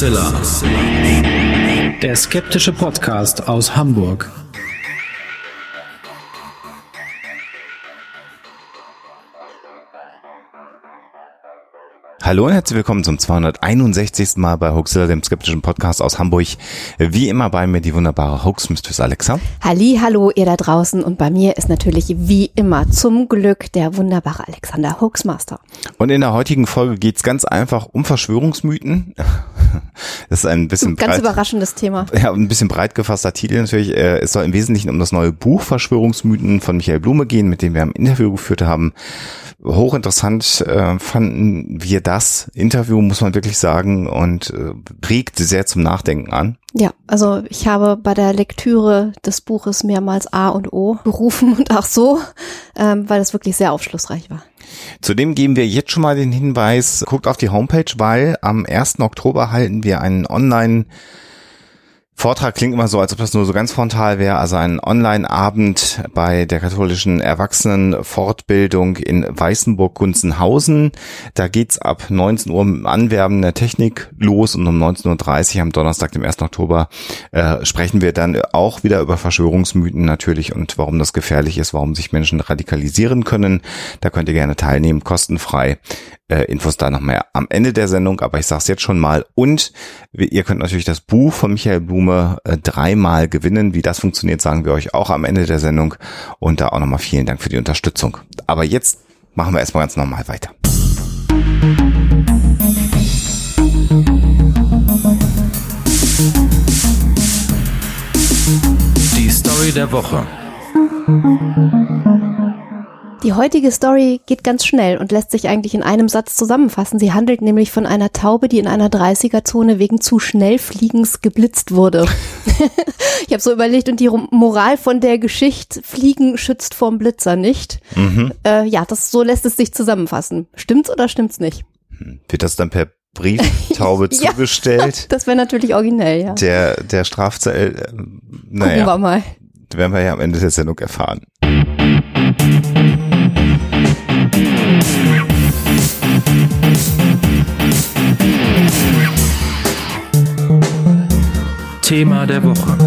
Huxilla. Der skeptische Podcast aus Hamburg. Hallo und herzlich willkommen zum 261. Mal bei Hoaxilla, dem skeptischen Podcast aus Hamburg. Wie immer bei mir die wunderbare Hoax Mistress Alexa. Halli, hallo ihr da draußen und bei mir ist natürlich wie immer zum Glück der wunderbare Alexander Hoaxmaster. Und in der heutigen Folge geht's ganz einfach um Verschwörungsmythen. Das ist ein bisschen Ganz breit, überraschendes Thema. ja, ein bisschen breit gefasster Titel natürlich. Äh, Es soll im Wesentlichen um das neue Buch Verschwörungsmythen von Michael Blume gehen, mit dem wir ein Interview geführt haben. Hochinteressant äh, fanden wir das Interview, muss man wirklich sagen, und äh, regt sehr zum Nachdenken an. Ja, also ich habe bei der Lektüre des Buches mehrmals A und O gerufen und auch so, ähm, weil es wirklich sehr aufschlussreich war. Zudem geben wir jetzt schon mal den Hinweis, guckt auf die Homepage, weil am 1. Oktober halten wir einen Online- Vortrag klingt immer so, als ob das nur so ganz frontal wäre, also ein Online-Abend bei der katholischen Erwachsenenfortbildung in Weißenburg-Gunzenhausen. Da geht's ab 19 Uhr mit Anwerben der Technik los und um 19.30 Uhr am Donnerstag, dem 1. Oktober, äh, sprechen wir dann auch wieder über Verschwörungsmythen natürlich und warum das gefährlich ist, warum sich Menschen radikalisieren können. Da könnt ihr gerne teilnehmen, kostenfrei. Äh, Infos da noch mehr am Ende der Sendung, aber ich sage es jetzt schon mal. Und ihr könnt natürlich das Buch von Michael Blume äh, dreimal gewinnen. Wie das funktioniert, sagen wir euch auch am Ende der Sendung. Und da auch nochmal vielen Dank für die Unterstützung. Aber jetzt machen wir erstmal ganz normal weiter. Die Story der Woche. Die heutige Story geht ganz schnell und lässt sich eigentlich in einem Satz zusammenfassen. Sie handelt nämlich von einer Taube, die in einer 30er-Zone wegen zu schnell Fliegens geblitzt wurde. ich habe so überlegt, und die Moral von der Geschichte, Fliegen schützt vorm Blitzer nicht. Äh, ja, das so lässt es sich zusammenfassen. Stimmt's oder stimmt's nicht? Wird das dann per Brieftaube Ja. zugestellt? Das wäre natürlich originell, ja. Der, der Strafzettel, äh, Gucken naja, wir mal. werden wir ja am Ende der Sendung erfahren. Thema der Woche.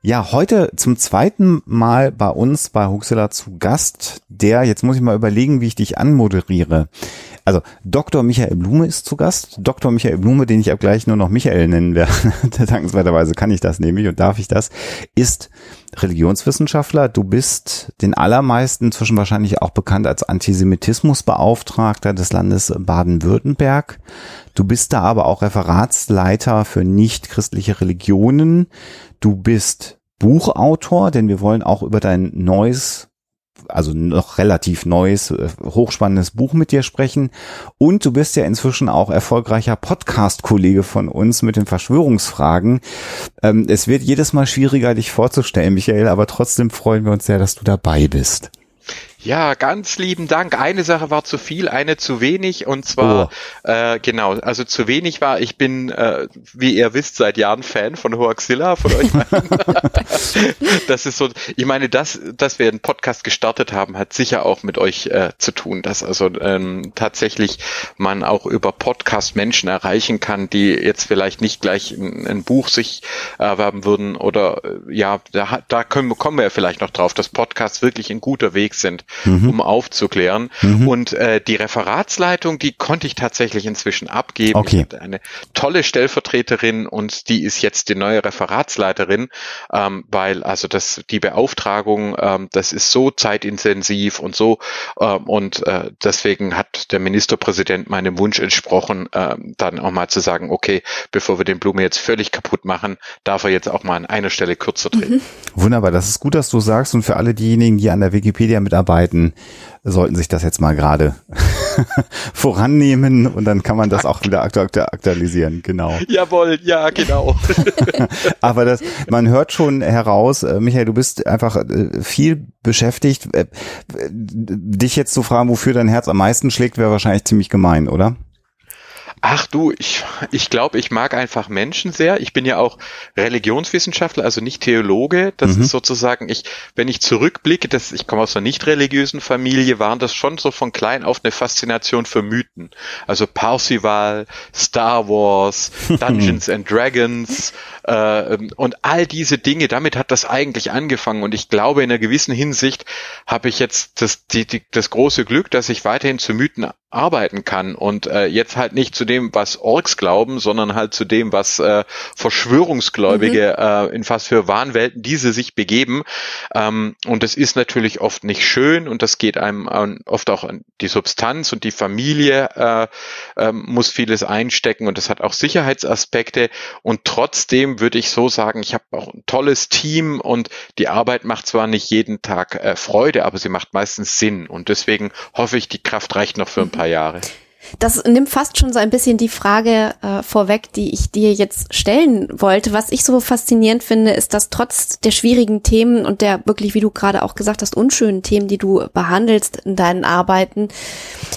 Ja, heute zum zweiten Mal bei uns bei Huxilla zu Gast, der, jetzt muss ich mal überlegen, wie ich dich anmoderiere. Also Dr. Michael Blume ist zu Gast. Dr. Michael Blume, den ich ab gleich nur noch Michael nennen werde, dankenswerterweise kann ich das nämlich und darf ich das, ist Religionswissenschaftler. Du bist den allermeisten inzwischen wahrscheinlich auch bekannt als Antisemitismusbeauftragter des Landes Baden-Württemberg. Du bist da aber auch Referatsleiter für nichtchristliche Religionen. Du bist Buchautor, denn wir wollen auch über dein neues also noch relativ neues, äh, hochspannendes Buch mit dir sprechen. Und du bist ja inzwischen auch erfolgreicher Podcast-Kollege von uns mit den Verschwörungsfragen. Ähm, es wird jedes Mal schwieriger, dich vorzustellen, Michael, aber trotzdem freuen wir uns sehr, dass du dabei bist. Ja, ganz lieben Dank. Eine Sache war zu viel, eine zu wenig und zwar äh, genau, also zu wenig war, ich bin, äh, wie ihr wisst, seit Jahren Fan von Hoaxilla, von euch. das ist so, ich meine, das, dass wir einen Podcast gestartet haben, hat sicher auch mit euch äh, zu tun, dass also ähm, tatsächlich man auch über Podcast Menschen erreichen kann, die jetzt vielleicht nicht gleich ein, ein Buch sich erwerben würden oder äh, ja, da, da können, kommen wir ja vielleicht noch drauf, dass Podcasts wirklich ein guter Weg sind, um aufzuklären. Und äh, die Referatsleitung, die konnte ich tatsächlich inzwischen abgeben. Okay. Ich hatte eine tolle Stellvertreterin und die ist jetzt die neue Referatsleiterin, ähm, weil also das die Beauftragung, ähm, das ist so zeitintensiv und so ähm, und äh, deswegen hat der Ministerpräsident meinem Wunsch entsprochen, ähm, dann auch mal zu sagen, okay, bevor wir den Blume jetzt völlig kaputt machen, darf er jetzt auch mal an einer Stelle kürzer treten. Wunderbar, das ist gut, dass du sagst und für alle diejenigen, die an der Wikipedia mitarbeiten, sollten sich das jetzt mal gerade vorannehmen und dann kann man das auch wieder aktu aktu aktualisieren, genau. Jawohl, ja, genau. Aber das, man hört schon heraus, äh, Michael, du bist einfach äh, viel beschäftigt. Äh, Dich jetzt zu fragen, wofür dein Herz am meisten schlägt, wäre wahrscheinlich ziemlich gemein, oder? Ach du, ich, ich glaube, ich mag einfach Menschen sehr. Ich bin ja auch Religionswissenschaftler, also nicht Theologe. Das mhm. ist sozusagen, ich, wenn ich zurückblicke, das, ich komme aus einer nicht religiösen Familie, waren das schon so von klein auf eine Faszination für Mythen. Also Parsival, Star Wars, Dungeons and Dragons äh, und all diese Dinge. Damit hat das eigentlich angefangen. Und ich glaube, in einer gewissen Hinsicht habe ich jetzt das, die, die, das große Glück, dass ich weiterhin zu Mythen arbeiten kann und äh, jetzt halt nicht zu dem, was Orks glauben, sondern halt zu dem, was äh, Verschwörungsgläubige mhm. äh, in fast für Wahnwelten diese sich begeben. Ähm, und das ist natürlich oft nicht schön und das geht einem an, oft auch an die Substanz und die Familie äh, äh, muss vieles einstecken und das hat auch Sicherheitsaspekte. Und trotzdem würde ich so sagen, ich habe auch ein tolles Team und die Arbeit macht zwar nicht jeden Tag äh, Freude, aber sie macht meistens Sinn. Und deswegen hoffe ich, die Kraft reicht noch für ein paar Jahre. Das nimmt fast schon so ein bisschen die Frage äh, vorweg, die ich dir jetzt stellen wollte. Was ich so faszinierend finde, ist, dass trotz der schwierigen Themen und der wirklich, wie du gerade auch gesagt hast, unschönen Themen, die du behandelst in deinen Arbeiten,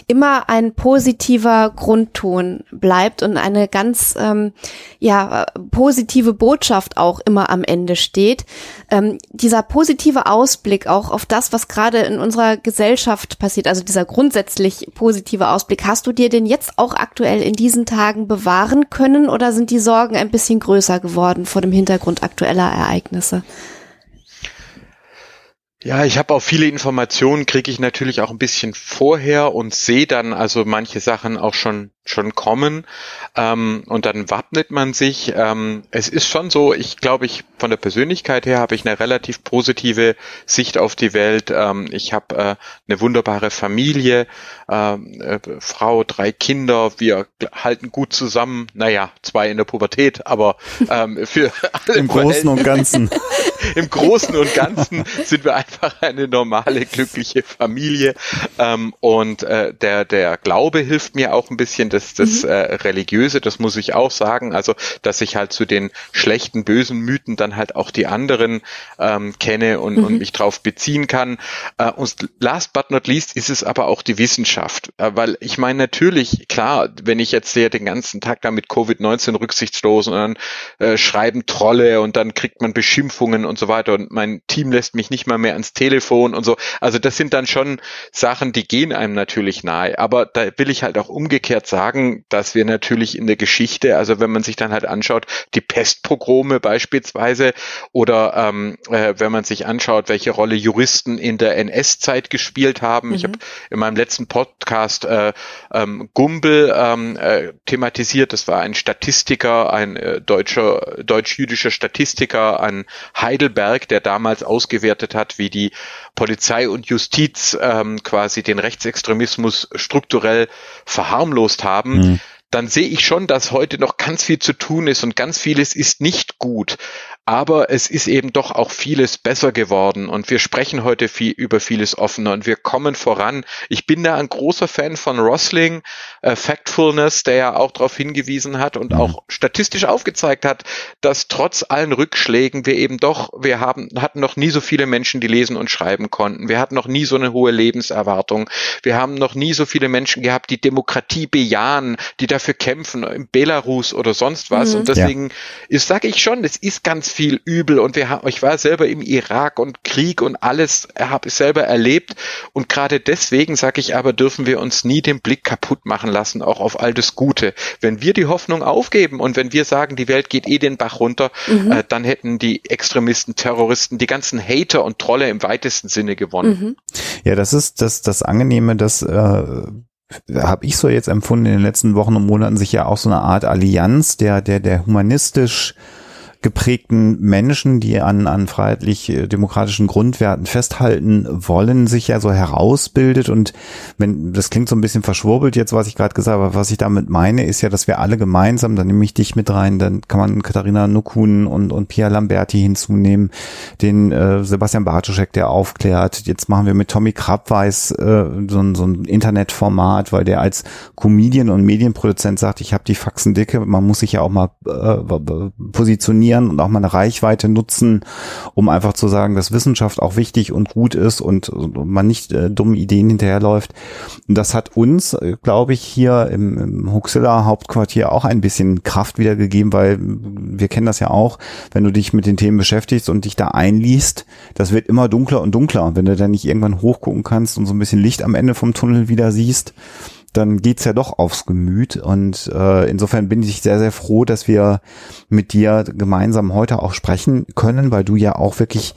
immer ein positiver Grundton bleibt und eine ganz ähm, ja positive Botschaft auch immer am Ende steht. Ähm, dieser positive Ausblick auch auf das, was gerade in unserer Gesellschaft passiert, also dieser grundsätzlich positive Ausblick, hast du dir den jetzt auch aktuell in diesen Tagen bewahren können oder sind die Sorgen ein bisschen größer geworden vor dem Hintergrund aktueller Ereignisse? Ja, ich habe auch viele Informationen, kriege ich natürlich auch ein bisschen vorher und sehe dann also manche Sachen auch schon schon kommen ähm, und dann wappnet man sich. Ähm, es ist schon so, ich glaube, ich von der Persönlichkeit her habe ich eine relativ positive Sicht auf die Welt. Ähm, ich habe äh, eine wunderbare Familie, äh, äh, Frau, drei Kinder, wir halten gut zusammen. Naja, zwei in der Pubertät, aber ähm, für alle im Großen und Ganzen. Im Großen und Ganzen sind wir einfach eine normale, glückliche Familie. Ähm, und äh, der, der Glaube hilft mir auch ein bisschen das, das mhm. äh, Religiöse, das muss ich auch sagen. Also, dass ich halt zu den schlechten, bösen Mythen dann halt auch die anderen ähm, kenne und, mhm. und mich drauf beziehen kann. Äh, und last but not least ist es aber auch die Wissenschaft. Äh, weil ich meine, natürlich, klar, wenn ich jetzt sehe, den ganzen Tag da mit Covid-19 rücksichtslos und dann äh, schreiben Trolle und dann kriegt man Beschimpfungen und so weiter und mein Team lässt mich nicht mal mehr ans Telefon und so. Also das sind dann schon Sachen, die gehen einem natürlich nahe. Aber da will ich halt auch umgekehrt sagen, sagen, dass wir natürlich in der Geschichte, also wenn man sich dann halt anschaut, die Pestpogrome beispielsweise oder ähm, äh, wenn man sich anschaut, welche Rolle Juristen in der NS-Zeit gespielt haben. Mhm. Ich habe in meinem letzten Podcast äh, ähm, Gumbel ähm, äh, thematisiert. Das war ein Statistiker, ein äh, deutscher, deutsch-jüdischer Statistiker an Heidelberg, der damals ausgewertet hat, wie die Polizei und Justiz ähm, quasi den Rechtsextremismus strukturell verharmlost haben, mhm. dann sehe ich schon, dass heute noch ganz viel zu tun ist und ganz vieles ist nicht gut aber es ist eben doch auch vieles besser geworden und wir sprechen heute viel über vieles offener und wir kommen voran. Ich bin da ein großer Fan von Rosling, äh, Factfulness, der ja auch darauf hingewiesen hat und mhm. auch statistisch aufgezeigt hat, dass trotz allen Rückschlägen wir eben doch, wir haben, hatten noch nie so viele Menschen, die lesen und schreiben konnten. Wir hatten noch nie so eine hohe Lebenserwartung. Wir haben noch nie so viele Menschen gehabt, die Demokratie bejahen, die dafür kämpfen, in Belarus oder sonst was. Mhm. Und deswegen ja. ist, sage ich schon, es ist ganz viel übel und wir haben, ich war selber im Irak und Krieg und alles habe ich selber erlebt und gerade deswegen sage ich aber, dürfen wir uns nie den Blick kaputt machen lassen, auch auf all das Gute. Wenn wir die Hoffnung aufgeben und wenn wir sagen, die Welt geht eh den Bach runter, mhm. äh, dann hätten die Extremisten, Terroristen, die ganzen Hater und Trolle im weitesten Sinne gewonnen. Mhm. Ja, das ist das, das Angenehme, dass äh, habe ich so jetzt empfunden in den letzten Wochen und Monaten sich ja auch so eine Art Allianz der der der humanistisch geprägten Menschen, die an, an freiheitlich-demokratischen Grundwerten festhalten wollen, sich ja so herausbildet. Und wenn, das klingt so ein bisschen verschwurbelt jetzt, was ich gerade gesagt habe, aber was ich damit meine, ist ja, dass wir alle gemeinsam, dann nehme ich dich mit rein, dann kann man Katharina Nukun und, und Pia Lamberti hinzunehmen, den äh, Sebastian Bartoschek, der aufklärt. Jetzt machen wir mit Tommy Krabweis äh, so, ein, so ein Internetformat, weil der als Comedian und Medienproduzent sagt, ich habe die Faxen dicke, man muss sich ja auch mal äh, positionieren inszenieren und auch mal eine Reichweite nutzen, um einfach zu sagen, dass Wissenschaft auch wichtig und gut ist und, und man nicht äh, dummen Ideen hinterherläuft. Und das hat uns, äh, glaube ich, hier im, im Huxilla Hauptquartier auch ein bisschen Kraft wiedergegeben, weil wir kennen das ja auch, wenn du dich mit den Themen beschäftigst und dich da einliest, das wird immer dunkler und dunkler. wenn du dann nicht irgendwann hochgucken kannst und so ein bisschen Licht am Ende vom Tunnel wieder siehst, dann geht's ja doch aufs Gemüt. Und äh, insofern bin ich sehr, sehr froh, dass wir mit dir gemeinsam heute auch sprechen können, weil du ja auch wirklich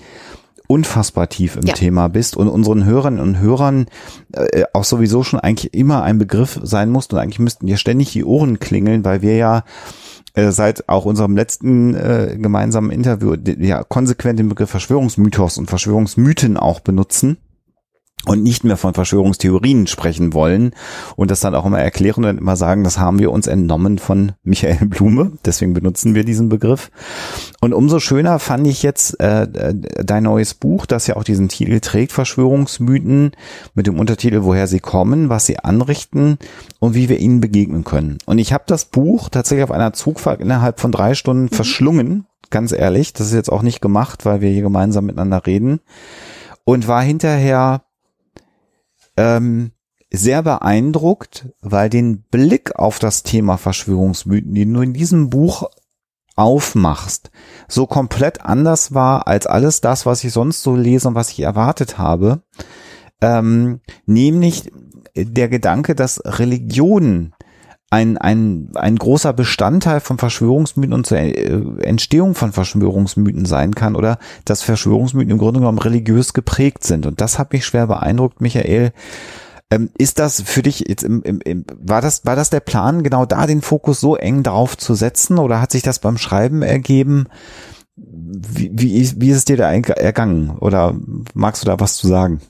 unfassbar tief im ja. Thema bist und unseren Hörerinnen und Hörern äh, auch sowieso schon eigentlich immer ein Begriff sein musst und eigentlich müssten dir ständig die Ohren klingeln, weil wir ja äh, seit auch unserem letzten äh, gemeinsamen Interview ja konsequent den Begriff Verschwörungsmythos und Verschwörungsmythen auch benutzen und nicht mehr von Verschwörungstheorien sprechen wollen und das dann auch immer erklären und immer sagen, das haben wir uns entnommen von Michael Blume, deswegen benutzen wir diesen Begriff. Und umso schöner fand ich jetzt äh, dein neues Buch, das ja auch diesen Titel trägt, Verschwörungsmythen, mit dem Untertitel Woher sie kommen, was sie anrichten und wie wir ihnen begegnen können. Und ich habe das Buch tatsächlich auf einer Zugfahrt innerhalb von drei Stunden mhm. verschlungen, ganz ehrlich, das ist jetzt auch nicht gemacht, weil wir hier gemeinsam miteinander reden und war hinterher ähm, sehr beeindruckt, weil den Blick auf das Thema Verschwörungsmythen, den du in diesem Buch aufmachst, so komplett anders war als alles das, was ich sonst so lese und was ich erwartet habe. Ähm, nämlich der Gedanke, dass Religionen ein, ein, ein großer Bestandteil von Verschwörungsmythen und zur äh, Entstehung von Verschwörungsmythen sein kann oder dass Verschwörungsmythen im Grunde genommen religiös geprägt sind. Und das hat mich schwer beeindruckt, Michael. Ähm, ist das für dich jetzt im, im, im, war das, war das der Plan, genau da den Fokus so eng drauf zu setzen oder hat sich das beim Schreiben ergeben? Wie, wie, wie ist es dir da ergangen? Oder magst du da was zu sagen?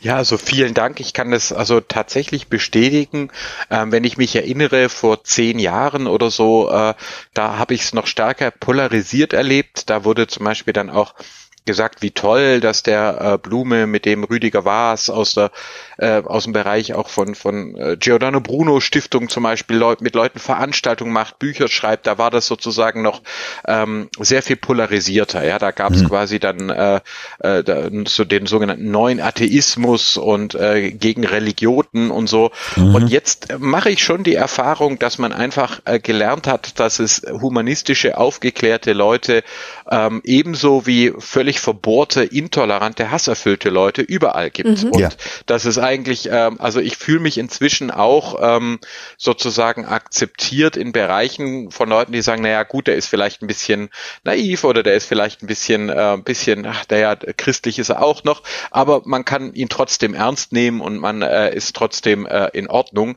Ja, also vielen Dank. Ich kann das also tatsächlich bestätigen. Ähm, wenn ich mich erinnere, vor zehn Jahren oder so, äh, da habe ich es noch stärker polarisiert erlebt. Da wurde zum Beispiel dann auch gesagt, wie toll, dass der äh, Blume mit dem Rüdiger Waas aus der äh, aus dem Bereich auch von von äh, Giordano Bruno Stiftung zum Beispiel Leut, mit Leuten Veranstaltungen macht, Bücher schreibt. Da war das sozusagen noch ähm, sehr viel polarisierter. Ja, da gab es mhm. quasi dann äh, äh, da, so den sogenannten neuen Atheismus und äh, gegen Religionen und so. Mhm. Und jetzt mache ich schon die Erfahrung, dass man einfach äh, gelernt hat, dass es humanistische, aufgeklärte Leute ähm, ebenso wie völlig völlig verbohrte, intolerante, hasserfüllte Leute überall gibt. Mhm. Und ja. das ist eigentlich, ähm, also ich fühle mich inzwischen auch ähm, sozusagen akzeptiert in Bereichen von Leuten, die sagen, naja gut, der ist vielleicht ein bisschen naiv oder der ist vielleicht ein bisschen, äh, ein bisschen, ach, naja, christlich ist er auch noch, aber man kann ihn trotzdem ernst nehmen und man äh, ist trotzdem äh, in Ordnung.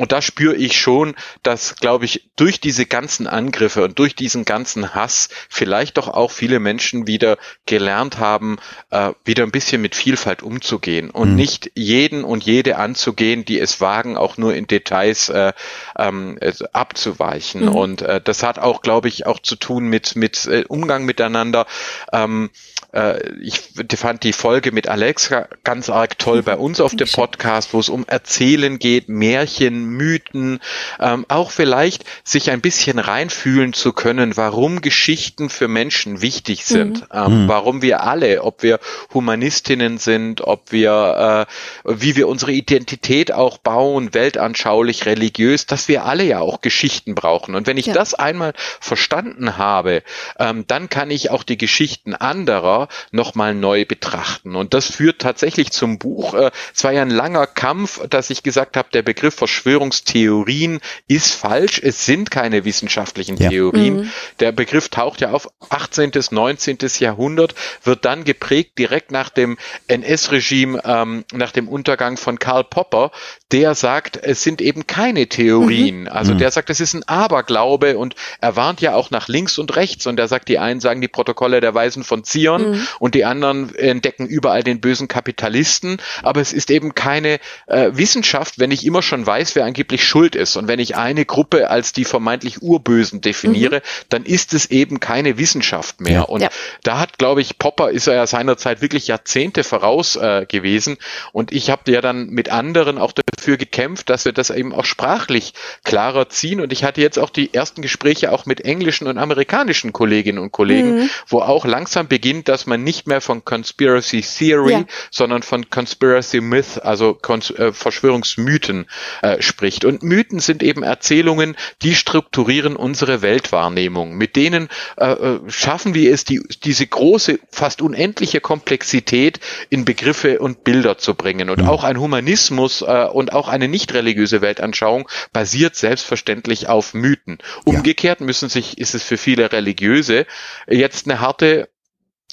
Und da spüre ich schon, dass, glaube ich, durch diese ganzen Angriffe und durch diesen ganzen Hass vielleicht doch auch viele Menschen wieder gelernt haben, äh, wieder ein bisschen mit Vielfalt umzugehen und mhm. nicht jeden und jede anzugehen, die es wagen, auch nur in Details äh, ähm, abzuweichen. Mhm. Und äh, das hat auch, glaube ich, auch zu tun mit, mit äh, Umgang miteinander. Ähm, äh, ich fand die Folge mit Alexa ganz arg toll bei uns auf dem Podcast, wo es um Erzählen geht, Märchen, Mythen, ähm, auch vielleicht sich ein bisschen reinfühlen zu können, warum Geschichten für Menschen wichtig sind, mhm. ähm, mhm. warum wir alle, ob wir Humanistinnen sind, ob wir, äh, wie wir unsere Identität auch bauen, weltanschaulich, religiös, dass wir alle ja auch Geschichten brauchen. Und wenn ich ja. das einmal verstanden habe, ähm, dann kann ich auch die Geschichten anderer nochmal neu betrachten. Und das führt tatsächlich zum Buch. Äh, es war ja ein langer Kampf, dass ich gesagt habe, der Begriff Verschwörungstheorien ist falsch. Es sind keine wissenschaftlichen ja. Theorien. Mhm. Der Begriff taucht ja auf 18. 19. Jahrhundert, wird dann geprägt direkt nach dem NS-Regime, ähm, nach dem Untergang von Karl Popper, der sagt, es sind eben keine Theorien. Mhm. Also mhm. der sagt, es ist ein Aberglaube und er warnt ja auch nach links und rechts und er sagt, die einen sagen die Protokolle der Weisen von Zion mhm. und die anderen entdecken überall den bösen Kapitalisten. Aber es ist eben keine äh, Wissenschaft, wenn ich immer schon weiß, wer angeblich schuld ist. Und wenn ich eine Gruppe als die vermeintlich Urbösen definiere, mhm. dann ist es eben keine Wissenschaft mehr. Ja. Und ja. da hat, glaube ich, Popper ist er ja seinerzeit wirklich Jahrzehnte voraus äh, gewesen. Und ich habe ja dann mit anderen auch dafür gekämpft, dass wir das eben auch sprachlich klarer ziehen. Und ich hatte jetzt auch die ersten Gespräche auch mit englischen und amerikanischen Kolleginnen und Kollegen, mhm. wo auch langsam beginnt, dass man nicht mehr von Conspiracy Theory, ja. sondern von Conspiracy Myth, also Kons äh, Verschwörungsmythen äh, spricht. Und Mythen sind eben Erzählungen, die strukturieren unsere Weltwahrnehmung. Mit denen äh, äh schaffen wir es, die, diese große, fast unendliche Komplexität in Begriffe und Bilder zu bringen. Und mhm. auch ein Humanismus äh, und auch eine nicht religiöse Weltanschauung basiert selbstverständlich auf Mythen. Umgekehrt müssen sich, ist es für viele Religiöse jetzt eine harte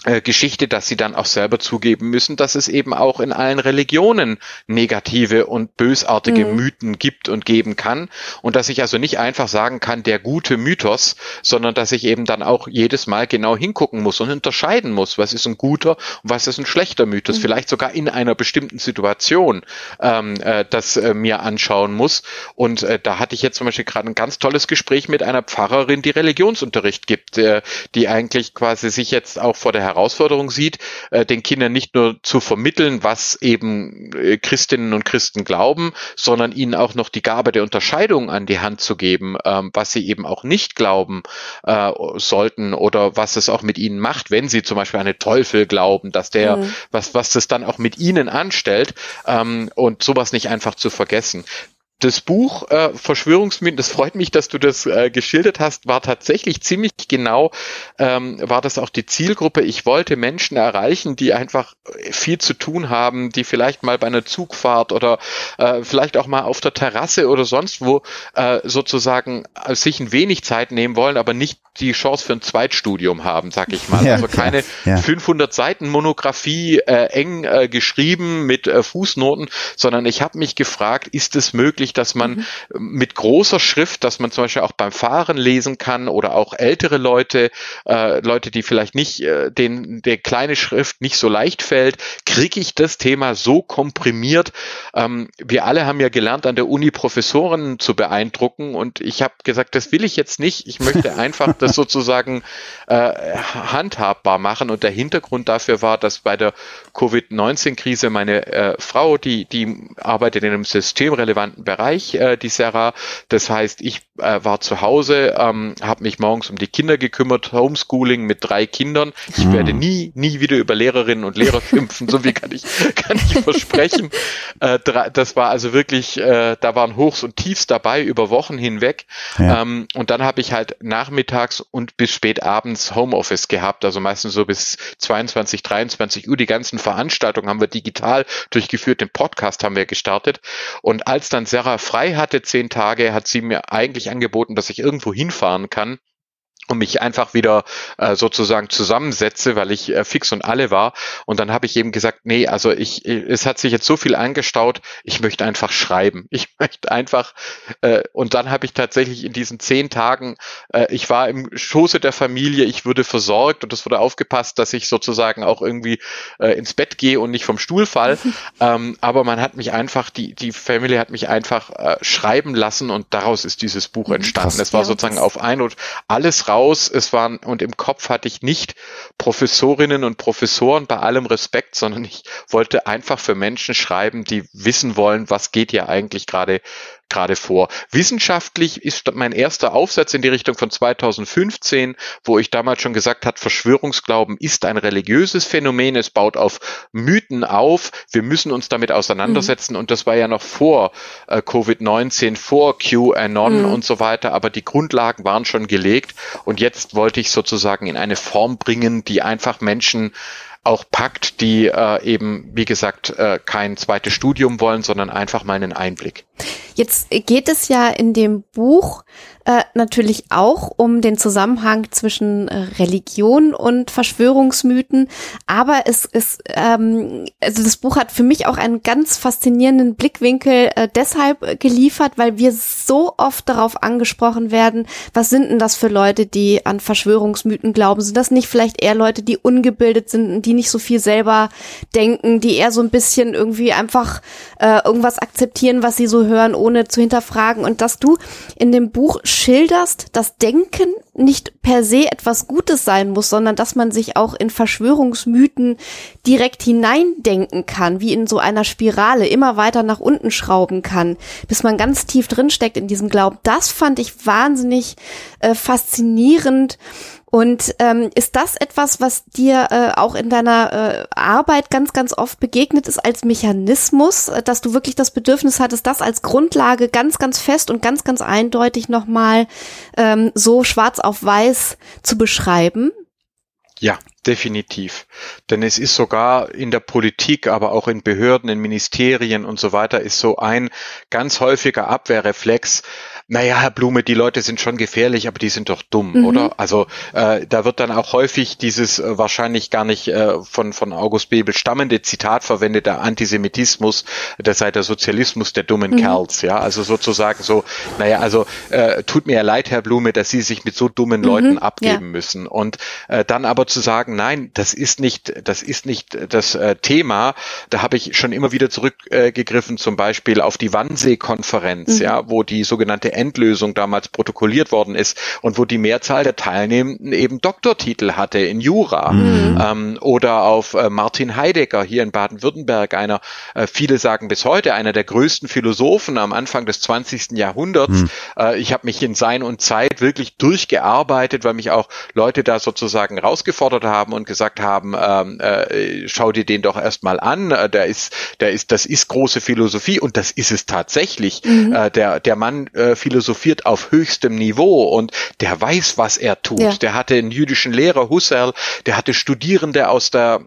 Geschichte, dass sie dann auch selber zugeben müssen, dass es eben auch in allen Religionen negative und bösartige mhm. Mythen gibt und geben kann und dass ich also nicht einfach sagen kann, der gute Mythos, sondern dass ich eben dann auch jedes Mal genau hingucken muss und unterscheiden muss, was ist ein guter und was ist ein schlechter Mythos, mhm. vielleicht sogar in einer bestimmten Situation ähm, äh, das äh, mir anschauen muss. Und äh, da hatte ich jetzt zum Beispiel gerade ein ganz tolles Gespräch mit einer Pfarrerin, die Religionsunterricht gibt, äh, die eigentlich quasi sich jetzt auch vor der Herausforderung sieht, äh, den Kindern nicht nur zu vermitteln, was eben äh, Christinnen und Christen glauben, sondern ihnen auch noch die Gabe der Unterscheidung an die Hand zu geben, ähm, was sie eben auch nicht glauben äh, sollten oder was es auch mit ihnen macht, wenn sie zum Beispiel an den Teufel glauben, dass der, mhm. was, was das dann auch mit ihnen anstellt ähm, und sowas nicht einfach zu vergessen das Buch äh, Verschwörungsmythen, das freut mich, dass du das äh, geschildert hast, war tatsächlich ziemlich genau, ähm, war das auch die Zielgruppe. Ich wollte Menschen erreichen, die einfach viel zu tun haben, die vielleicht mal bei einer Zugfahrt oder äh, vielleicht auch mal auf der Terrasse oder sonst wo äh, sozusagen äh, sich ein wenig Zeit nehmen wollen, aber nicht die Chance für ein Zweitstudium haben, sag ich mal. Ja, also keine ja. 500 Seiten Monographie äh, eng äh, geschrieben mit äh, Fußnoten, sondern ich habe mich gefragt, ist es möglich, dass man mhm. mit großer Schrift, dass man zum Beispiel auch beim Fahren lesen kann oder auch ältere Leute, äh, Leute, die vielleicht nicht, äh, den der kleine Schrift nicht so leicht fällt, kriege ich das Thema so komprimiert. Ähm, wir alle haben ja gelernt, an der Uni Professoren zu beeindrucken und ich habe gesagt, das will ich jetzt nicht. Ich möchte einfach das sozusagen äh, handhabbar machen. Und der Hintergrund dafür war, dass bei der Covid-19-Krise meine äh, Frau, die, die arbeitet in einem systemrelevanten Bereich, äh, die Sarah. Das heißt, ich äh, war zu Hause, ähm, habe mich morgens um die Kinder gekümmert, Homeschooling mit drei Kindern. Ich hm. werde nie, nie wieder über Lehrerinnen und Lehrer schimpfen, so wie kann ich, kann ich versprechen. Äh, das war also wirklich, äh, da waren Hochs und Tiefs dabei über Wochen hinweg. Ja. Ähm, und dann habe ich halt nachmittags und bis spät abends Homeoffice gehabt, also meistens so bis 22, 23 Uhr. Die ganzen Veranstaltungen haben wir digital durchgeführt, den Podcast haben wir gestartet. Und als dann Sarah frei hatte, zehn Tage, hat sie mir eigentlich angeboten, dass ich irgendwo hinfahren kann und mich einfach wieder äh, sozusagen zusammensetze, weil ich äh, fix und alle war. Und dann habe ich eben gesagt, nee, also ich, es hat sich jetzt so viel angestaut, ich möchte einfach schreiben. Ich möchte einfach, äh, und dann habe ich tatsächlich in diesen zehn Tagen, äh, ich war im Schoße der Familie, ich wurde versorgt und es wurde aufgepasst, dass ich sozusagen auch irgendwie äh, ins Bett gehe und nicht vom Stuhl fall. ähm, aber man hat mich einfach, die, die Family hat mich einfach äh, schreiben lassen und daraus ist dieses Buch mhm. entstanden. Krass. Es war sozusagen auf ein und alles raus raus. Es waren, und im Kopf hatte ich nicht Professorinnen und Professoren bei allem Respekt, sondern ich wollte einfach für Menschen schreiben, die wissen wollen, was geht hier eigentlich gerade gerade vor. Wissenschaftlich ist mein erster Aufsatz in die Richtung von 2015, wo ich damals schon gesagt hat, Verschwörungsglauben ist ein religiöses Phänomen, es baut auf Mythen auf, wir müssen uns damit auseinandersetzen mhm. und das war ja noch vor äh, Covid-19, vor QAnon mhm. und so weiter, aber die Grundlagen waren schon gelegt und jetzt wollte ich sozusagen in eine Form bringen, die einfach Menschen auch packt, die äh, eben, wie gesagt, äh, kein zweites Studium wollen, sondern einfach mal einen Einblick. Jetzt geht es ja in dem Buch äh, natürlich auch um den Zusammenhang zwischen äh, Religion und Verschwörungsmythen, aber es ist, ähm, also das Buch hat für mich auch einen ganz faszinierenden Blickwinkel äh, deshalb geliefert, weil wir so oft darauf angesprochen werden, was sind denn das für Leute, die an Verschwörungsmythen glauben? Sind das nicht vielleicht eher Leute, die ungebildet sind, die nicht so viel selber denken, die eher so ein bisschen irgendwie einfach äh, irgendwas akzeptieren, was sie so hören, ohne zu hinterfragen? Und dass du in dem Buch schilderst, dass Denken nicht per se etwas Gutes sein muss, sondern dass man sich auch in Verschwörungsmythen direkt hineindenken kann, wie in so einer Spirale, immer weiter nach unten schrauben kann, bis man ganz tief drinsteckt in diesem Glauben. Das fand ich wahnsinnig äh, faszinierend und ähm, ist das etwas, was dir äh, auch in deiner äh, Arbeit ganz, ganz oft begegnet ist als Mechanismus, äh, dass du wirklich das Bedürfnis hattest, das als Grundlage ganz, ganz fest und ganz, ganz eindeutig nochmal ähm, so schwarz auf weiß zu beschreiben? Ja, definitiv. Denn es ist sogar in der Politik, aber auch in Behörden, in Ministerien und so weiter, ist so ein ganz häufiger Abwehrreflex, naja, Herr Blume, die Leute sind schon gefährlich, aber die sind doch dumm, mhm. oder? Also äh, da wird dann auch häufig dieses äh, wahrscheinlich gar nicht äh, von, von August Bebel stammende Zitat verwendet, der Antisemitismus, das sei der Sozialismus der dummen mhm. Kerls, ja, also sozusagen so, naja, also äh, tut mir leid, Herr Blume, dass Sie sich mit so dummen mhm. Leuten abgeben ja. müssen. Und äh, dann aber zu sagen, nein, das ist nicht, das ist nicht das äh, Thema, da habe ich schon immer wieder zurückgegriffen, äh, zum Beispiel auf die Wannsee-Konferenz, mhm. ja, wo die sogenannte Endlösung damals protokolliert worden ist und wo die Mehrzahl der Teilnehmenden eben Doktortitel hatte in Jura mhm. ähm, oder auf äh, Martin Heidegger hier in Baden-Württemberg, einer, äh, viele sagen bis heute, einer der größten Philosophen am Anfang des 20. Jahrhunderts. Mhm. Äh, ich habe mich in Sein und Zeit wirklich durchgearbeitet, weil mich auch Leute da sozusagen rausgefordert haben und gesagt haben, ähm, äh, schau dir den doch erstmal an, äh, der ist, der ist, das ist große Philosophie und das ist es tatsächlich. Mhm. Äh, der, der Mann äh, philosophiert auf höchstem Niveau und der weiß, was er tut. Ja. Der hatte einen jüdischen Lehrer, Husserl, der hatte Studierende aus der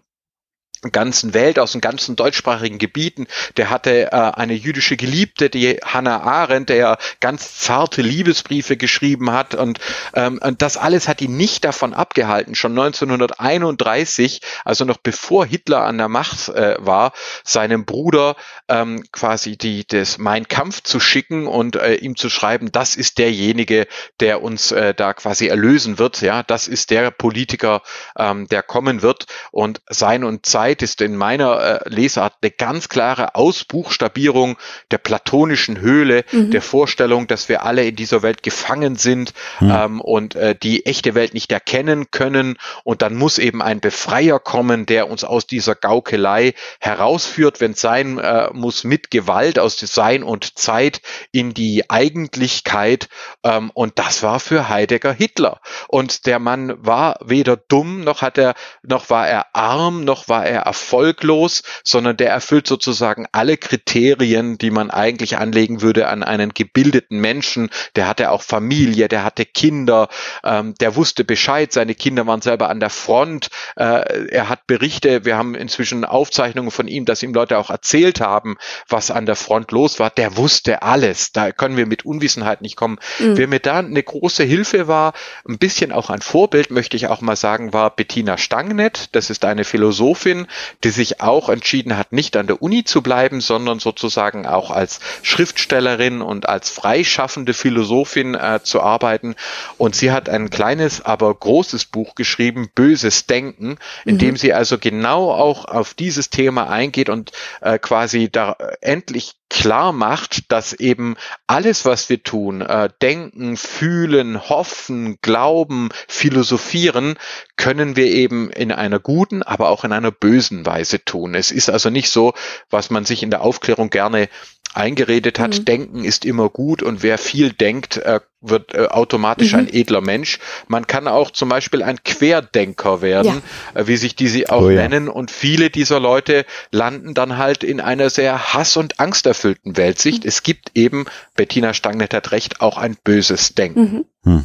ganzen Welt, aus den ganzen deutschsprachigen Gebieten. Der hatte äh, eine jüdische Geliebte, die Hannah Arendt, der ganz zarte Liebesbriefe geschrieben hat. Und, ähm, und das alles hat ihn nicht davon abgehalten, schon 1931, also noch bevor Hitler an der Macht äh, war, seinem Bruder ähm, quasi die, das Mein Kampf zu schicken und äh, ihm zu schreiben, das ist derjenige, der uns äh, da quasi erlösen wird. Ja, das ist der Politiker, ähm, der kommen wird. Und sein und sein Zeit ist in meiner äh, Lesart eine ganz klare Ausbuchstabierung der platonischen Höhle, mhm. der Vorstellung, dass wir alle in dieser Welt gefangen sind mhm. ähm, und äh, die echte Welt nicht erkennen können. Und dann muss eben ein Befreier kommen, der uns aus dieser Gaukelei herausführt, wenn es sein äh, muss, mit Gewalt aus Sein und Zeit in die Eigentlichkeit. Ähm, und das war für Heidegger Hitler. Und der Mann war weder dumm, noch hat er, noch war er arm, noch war er erfolglos, sondern der erfüllt sozusagen alle Kriterien, die man eigentlich anlegen würde an einen gebildeten Menschen. Der hatte auch Familie, der hatte Kinder, ähm, der wusste Bescheid, seine Kinder waren selber an der Front. Äh, er hat Berichte, wir haben inzwischen Aufzeichnungen von ihm, dass ihm Leute auch erzählt haben, was an der Front los war. Der wusste alles. Da können wir mit Unwissenheit nicht kommen. Mhm. Wer mir da eine große Hilfe war, ein bisschen auch ein Vorbild, möchte ich auch mal sagen, war Bettina Stangnet. Das ist eine Philosophin, die sich auch entschieden hat, nicht an der Uni zu bleiben, sondern sozusagen auch als Schriftstellerin und als freischaffende Philosophin äh, zu arbeiten. Und sie hat ein kleines, aber großes Buch geschrieben, Böses Denken, in mhm. dem sie also genau auch auf dieses Thema eingeht und äh, quasi da endlich klar macht, dass eben alles, was wir tun, äh, denken, fühlen, hoffen, glauben, philosophieren, können wir eben in einer guten, aber auch in einer bösen Weise tun. Es ist also nicht so, was man sich in der Aufklärung gerne eingeredet hat, mhm. Denken ist immer gut und wer viel denkt, äh, wird äh, automatisch mhm. ein edler Mensch. Man kann auch zum Beispiel ein Querdenker werden, ja. äh, wie sich diese auch oh, ja. nennen. Und viele dieser Leute landen dann halt in einer sehr hass- und angsterfüllten Weltsicht. Mhm. Es gibt eben, Bettina Stangnet hat recht, auch ein böses Denken. Mhm. mhm.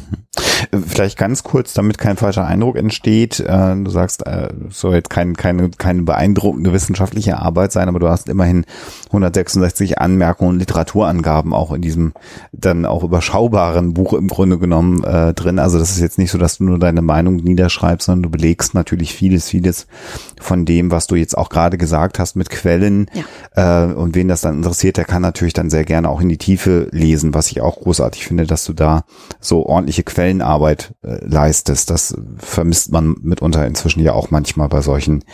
Vielleicht ganz kurz, damit kein falscher Eindruck entsteht. Äh, du sagst, äh, soll jetzt kein, keine, keine beeindruckende wissenschaftliche Arbeit sein, aber du hast immerhin 166 Anmerkungen und Literaturangaben auch in diesem dann auch überschaubaren von Buch im Grunde genommen äh, drin. Also das ist jetzt nicht so, dass du nur deine Meinung niederschreibst, sondern du belegst natürlich vieles, vieles von dem, was du jetzt auch gerade gesagt hast mit Quellen. Ja. Äh, und wen das dann interessiert, der kann natürlich dann sehr gerne auch in die Tiefe lesen, was ich auch großartig finde, dass du da so ordentliche Quellenarbeit äh, leistest. Das vermisst man mitunter inzwischen ja auch manchmal bei solchen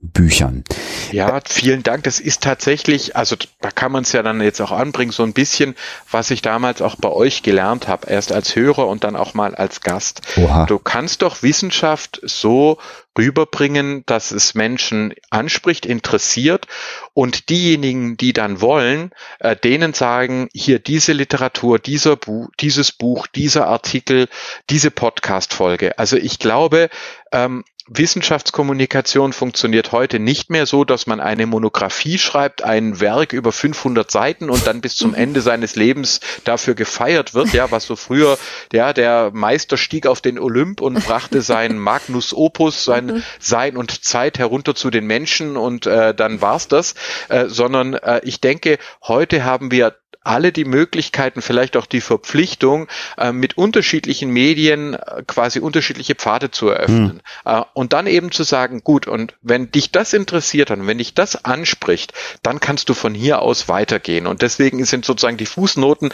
Büchern. Ja, vielen Dank. Das ist tatsächlich, also da kann man es ja dann jetzt auch anbringen, so ein bisschen, was ich damals auch bei euch gelernt habe, erst als Hörer und dann auch mal als Gast. Oha. Du kannst doch Wissenschaft so rüberbringen, dass es Menschen anspricht, interessiert und diejenigen, die dann wollen, äh, denen sagen, hier diese Literatur, dieser Buch, dieses Buch, dieser Artikel, diese Podcast-Folge. Also ich glaube, ähm, Wissenschaftskommunikation funktioniert heute nicht mehr so, dass man eine Monographie schreibt, ein Werk über 500 Seiten und dann bis zum Ende seines Lebens dafür gefeiert wird, ja, was so früher, ja, der Meister stieg auf den Olymp und brachte sein Magnus Opus, sein mhm. Sein und Zeit herunter zu den Menschen und äh, dann war's das, äh, sondern äh, ich denke, heute haben wir alle die Möglichkeiten, vielleicht auch die Verpflichtung, äh, mit unterschiedlichen Medien äh, quasi unterschiedliche Pfade zu eröffnen. Hm. Äh, und dann eben zu sagen, gut, und wenn dich das interessiert und wenn dich das anspricht, dann kannst du von hier aus weitergehen. Und deswegen sind sozusagen die Fußnoten,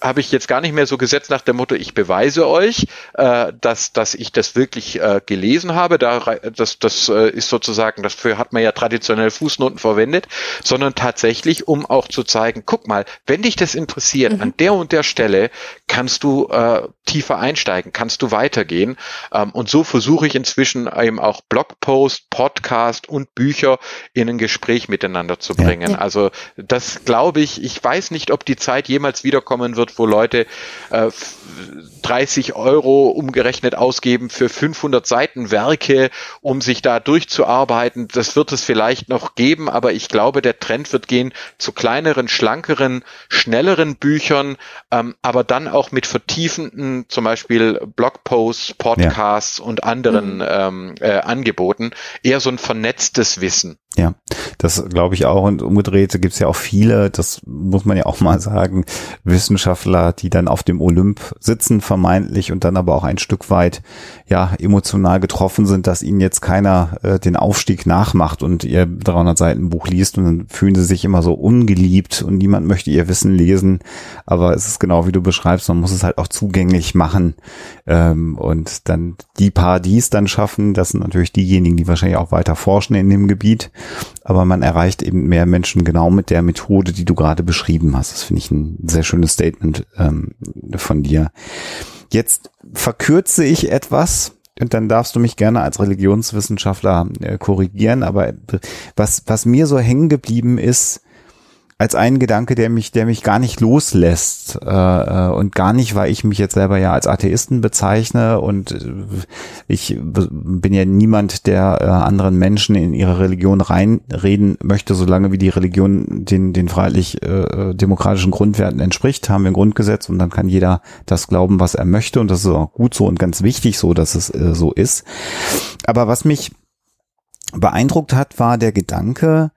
habe ich jetzt gar nicht mehr so gesetzt nach dem Motto, ich beweise euch, dass, dass ich das wirklich gelesen habe. Da, das, das ist sozusagen, dafür hat man ja traditionell Fußnoten verwendet, sondern tatsächlich, um auch zu zeigen, guck mal, wenn dich dich das interessiert, mhm. an der und der Stelle kannst du äh, tiefer einsteigen, kannst du weitergehen. Ähm, und so versuche ich inzwischen eben auch Blogpost, Podcast und Bücher in ein Gespräch miteinander zu bringen. Ja. Also das glaube ich, ich weiß nicht, ob die Zeit jemals wiederkommen wird, wo Leute äh, 30 Euro umgerechnet ausgeben für 500 Seiten Werke, um sich da durchzuarbeiten. Das wird es vielleicht noch geben, aber ich glaube, der Trend wird gehen zu kleineren, schlankeren, schnelleren Büchern, ähm, aber dann auch mit vertiefenden, zum Beispiel Blogposts, Podcasts ja. und anderen mhm. ähm, äh, Angeboten. Eher so ein vernetztes Wissen. Ja, das glaube ich auch. Und umgedreht gibt es ja auch viele, das muss man ja auch mal sagen, Wissenschaftler, die dann auf dem Olymp sitzen, vermeintlich, und dann aber auch ein Stück weit ja emotional getroffen sind, dass ihnen jetzt keiner äh, den Aufstieg nachmacht und ihr 300 Seiten Buch liest und dann fühlen sie sich immer so ungeliebt und niemand möchte ihr Wissen lesen. Aber es ist genau wie du beschreibst, man muss es halt auch zugänglich machen ähm, und dann die paar, die es dann schaffen, das sind natürlich diejenigen, die wahrscheinlich auch weiter forschen in dem Gebiet aber man erreicht eben mehr Menschen genau mit der Methode, die du gerade beschrieben hast. Das finde ich ein sehr schönes Statement ähm, von dir. Jetzt verkürze ich etwas und dann darfst du mich gerne als Religionswissenschaftler äh, korrigieren, aber was, was mir so hängen geblieben ist, als einen Gedanke, der mich, der mich gar nicht loslässt äh, äh, und gar nicht, weil ich mich jetzt selber ja als Atheisten bezeichne und äh, ich bin ja niemand, der äh, anderen Menschen in ihre Religion reinreden möchte, solange wie die Religion den den freiheitlich äh, demokratischen Grundwerten entspricht, haben wir ein Grundgesetz und dann kann jeder das glauben, was er möchte und das ist auch gut so und ganz wichtig so, dass es äh, so ist. Aber was mich beeindruckt hat, war der Gedanke,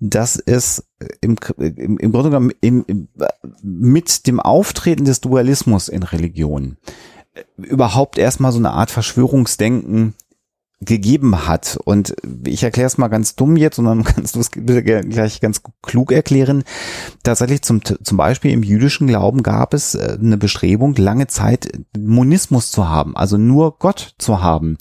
dass es im, im, im Grunde genommen im, im, mit dem Auftreten des Dualismus in Religion überhaupt erstmal so eine Art Verschwörungsdenken gegeben hat. Und ich erkläre es mal ganz dumm jetzt, sondern kannst du es gleich ganz klug erklären. Tatsächlich zum, zum Beispiel im jüdischen Glauben gab es äh, eine Bestrebung, lange Zeit Monismus zu haben, also nur Gott zu haben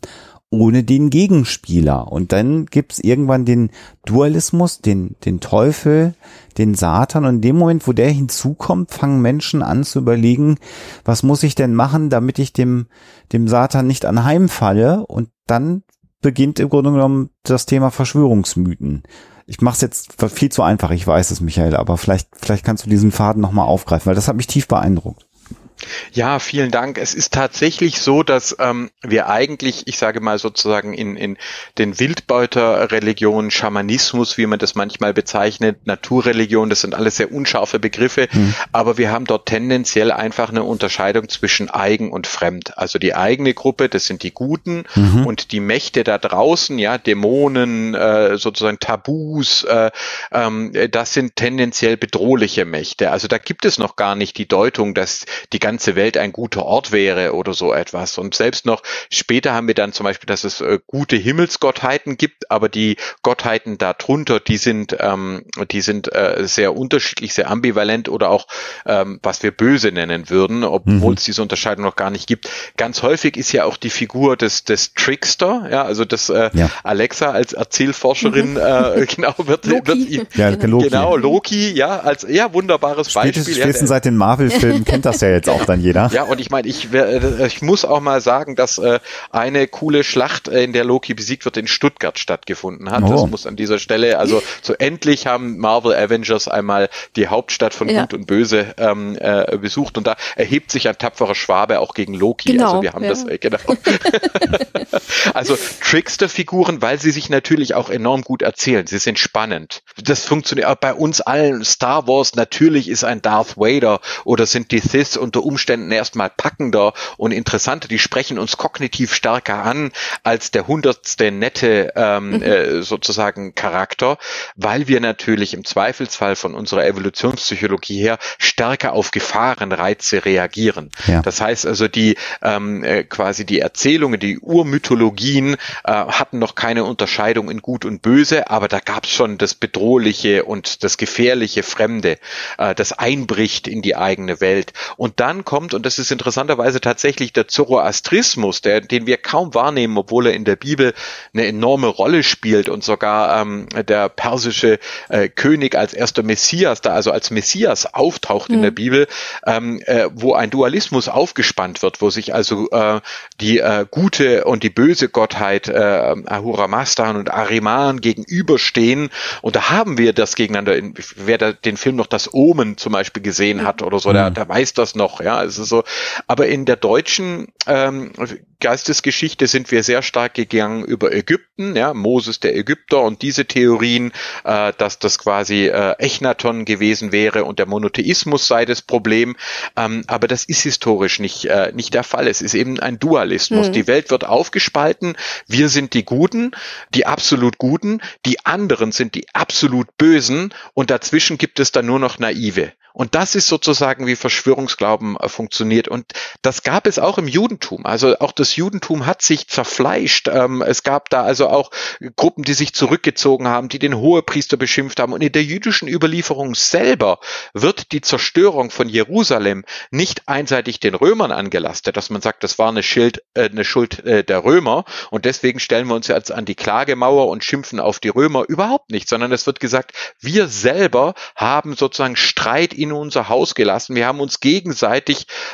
ohne den Gegenspieler. Und dann gibt's irgendwann den Dualismus, den, den Teufel, den Satan. Und in dem Moment, wo der hinzukommt, fangen Menschen an zu überlegen, was muss ich denn machen, damit ich dem, dem Satan nicht anheimfalle? Und dann beginnt im Grunde genommen das Thema Verschwörungsmythen. Ich mache es jetzt viel zu einfach, ich weiß es, Michael, aber vielleicht, vielleicht kannst du diesen Faden nochmal aufgreifen, weil das hat mich tief beeindruckt. Ja, vielen Dank. Es ist tatsächlich so, dass ähm, wir eigentlich, ich sage mal sozusagen in, in den Wildbeuterreligionen, Schamanismus, wie man das manchmal bezeichnet, Naturreligion, das sind alles sehr unscharfe Begriffe, mhm. aber wir haben dort tendenziell einfach eine Unterscheidung zwischen eigen und fremd. Also die eigene Gruppe, das sind die Guten mhm. und die Mächte da draußen, ja, Dämonen, äh, sozusagen Tabus, äh, äh, das sind tendenziell bedrohliche Mächte. Also da gibt es noch gar nicht die Deutung, dass die ganze Welt ein guter Ort wäre oder so etwas. Und selbst noch später haben wir dann zum Beispiel, dass es äh, gute Himmelsgottheiten gibt, aber die Gottheiten darunter, die sind, ähm, die sind äh, sehr unterschiedlich, sehr ambivalent oder auch, ähm, was wir böse nennen würden, obwohl mhm. es diese Unterscheidung noch gar nicht gibt. Ganz häufig ist ja auch die Figur des, des Trickster, ja, also das äh, ja. Alexa als Erzählforscherin, mhm. äh, genau, wird, Loki. wird ihm, ja, Loki. genau, Loki, ja, als ja, wunderbares Beispiel. Spätestens, ja, seit den Marvel-Filmen kennt das ja jetzt auch dann jeder. Ja, und ich meine, ich, äh, ich muss auch mal sagen, dass äh, eine coole Schlacht, äh, in der Loki besiegt wird, in Stuttgart stattgefunden hat. Oh. Das muss an dieser Stelle, also so endlich haben Marvel Avengers einmal die Hauptstadt von ja. Gut und Böse ähm, äh, besucht und da erhebt sich ein tapferer Schwabe auch gegen Loki. Genau, also wir haben ja. das, äh, genau. also Trickster-Figuren, weil sie sich natürlich auch enorm gut erzählen. Sie sind spannend. Das funktioniert auch bei uns allen. Star Wars, natürlich ist ein Darth Vader oder sind die Sith unter Umständen erstmal packender und interessanter. Die sprechen uns kognitiv stärker an als der hundertste nette ähm, mhm. äh, sozusagen Charakter, weil wir natürlich im Zweifelsfall von unserer Evolutionspsychologie her stärker auf Gefahrenreize reagieren. Ja. Das heißt also die ähm, äh, quasi die Erzählungen, die Urmythologien äh, hatten noch keine Unterscheidung in Gut und Böse, aber da gab es schon das Bedrohliche und das Gefährliche Fremde, äh, das einbricht in die eigene Welt. Und dann kommt, und das ist interessanterweise tatsächlich der Zoroastrismus, der, den wir kaum wahrnehmen, obwohl er in der Bibel eine enorme Rolle spielt und sogar ähm, der persische äh, König als erster Messias, da also als Messias auftaucht mhm. in der mhm. Bibel, ähm, äh, wo ein Dualismus aufgespannt wird, wo sich also äh, die äh, gute und die böse Gottheit äh, Ahura Mazda und Ariman gegenüberstehen und da haben wir das gegeneinander. Wer da den Film noch das Omen zum Beispiel gesehen hat oder so, der, mhm. der weiß das noch, ja, es ist so. Aber in der deutschen ähm, Geistesgeschichte sind wir sehr stark gegangen über Ägypten, ja, Moses der Ägypter und diese Theorien, äh, dass das quasi äh, Echnaton gewesen wäre und der Monotheismus sei das Problem. Ähm, aber das ist historisch nicht, äh, nicht der Fall. Es ist eben ein Dualismus. Mhm. Die Welt wird aufgespalten. Wir sind die Guten, die absolut Guten. Die anderen sind die absolut Bösen. Und dazwischen gibt es dann nur noch Naive. Und das ist sozusagen, wie Verschwörungsglauben äh, funktioniert. Und das gab es auch im Judentum. Also auch das Judentum hat sich zerfleischt. Ähm, es gab da also auch Gruppen, die sich zurückgezogen haben, die den Hohepriester beschimpft haben. Und in der jüdischen Überlieferung selber wird die Zerstörung von Jerusalem nicht einseitig den Römern angelastet, dass man sagt, das war eine, Schild, äh, eine Schuld äh, der Römer und deswegen stellen wir uns jetzt an die Klagemauer und schimpfen auf die Römer. Überhaupt nicht, sondern es wird gesagt, wir selber haben sozusagen Streit in unser Haus gelassen. Wir haben uns gegenseitig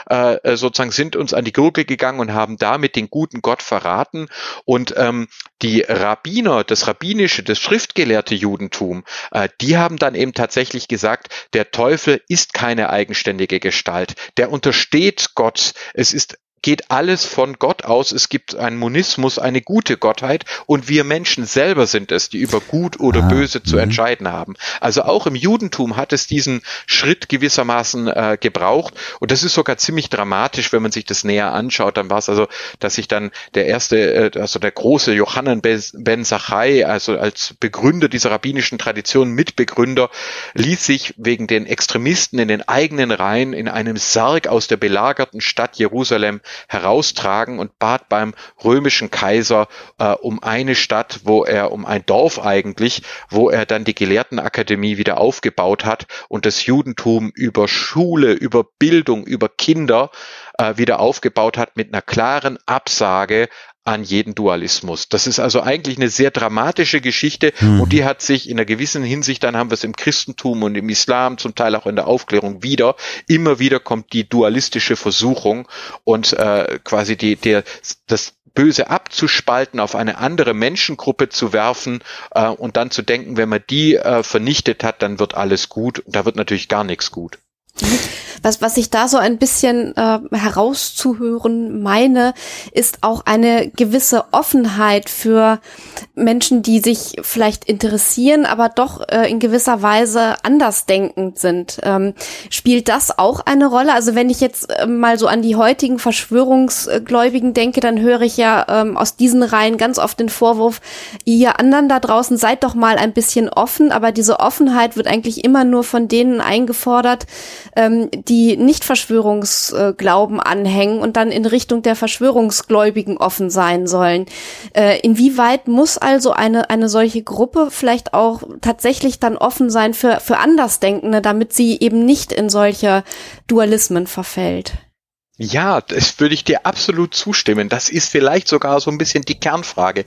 äh, äh, sozusagen sind uns an die Gurgel gegangen und haben damit den guten Gott verraten. Und ähm, die Rabbiner, das rabbinische, das schriftgelehrte Judentum, äh, die haben dann eben tatsächlich gesagt, der Teufel ist keine eigenständige Gestalt. Der untersteht Gott. Es ist geht alles von Gott aus. Es gibt einen Monismus, eine gute Gottheit und wir Menschen selber sind es, die über gut oder ah, böse zu mhm. entscheiden haben. Also auch im Judentum hat es diesen Schritt gewissermaßen äh, gebraucht und das ist sogar ziemlich dramatisch, wenn man sich das näher anschaut. Dann war es also, dass sich dann der erste, äh, also der große Johannan ben Sachai, also als Begründer dieser rabbinischen Tradition, Mitbegründer, ließ sich wegen den Extremisten in den eigenen Reihen in einem Sarg aus der belagerten Stadt Jerusalem heraustragen und bat beim römischen Kaiser äh, um eine Stadt, wo er, um ein Dorf eigentlich, wo er dann die Gelehrtenakademie wieder aufgebaut hat und das Judentum über Schule, über Bildung, über Kinder äh, wieder aufgebaut hat mit einer klaren Absage an jeden Dualismus. Das ist also eigentlich eine sehr dramatische Geschichte mhm. und die hat sich in einer gewissen Hinsicht, dann haben wir es im Christentum und im Islam, zum Teil auch in der Aufklärung wieder. Immer wieder kommt die dualistische Versuchung und äh, quasi die, der, das Böse abzuspalten, auf eine andere Menschengruppe zu werfen äh, und dann zu denken, wenn man die äh, vernichtet hat, dann wird alles gut. Da wird natürlich gar nichts gut. Was, was ich da so ein bisschen äh, herauszuhören meine, ist auch eine gewisse Offenheit für Menschen, die sich vielleicht interessieren, aber doch äh, in gewisser Weise andersdenkend sind. Ähm, spielt das auch eine Rolle? Also wenn ich jetzt äh, mal so an die heutigen Verschwörungsgläubigen denke, dann höre ich ja ähm, aus diesen Reihen ganz oft den Vorwurf, ihr anderen da draußen seid doch mal ein bisschen offen, aber diese Offenheit wird eigentlich immer nur von denen eingefordert, ähm, die nicht Verschwörungsglauben anhängen und dann in Richtung der Verschwörungsgläubigen offen sein sollen. Äh, inwieweit muss also eine, eine solche Gruppe vielleicht auch tatsächlich dann offen sein für, für Andersdenkende, damit sie eben nicht in solche Dualismen verfällt? Ja, das würde ich dir absolut zustimmen. Das ist vielleicht sogar so ein bisschen die Kernfrage.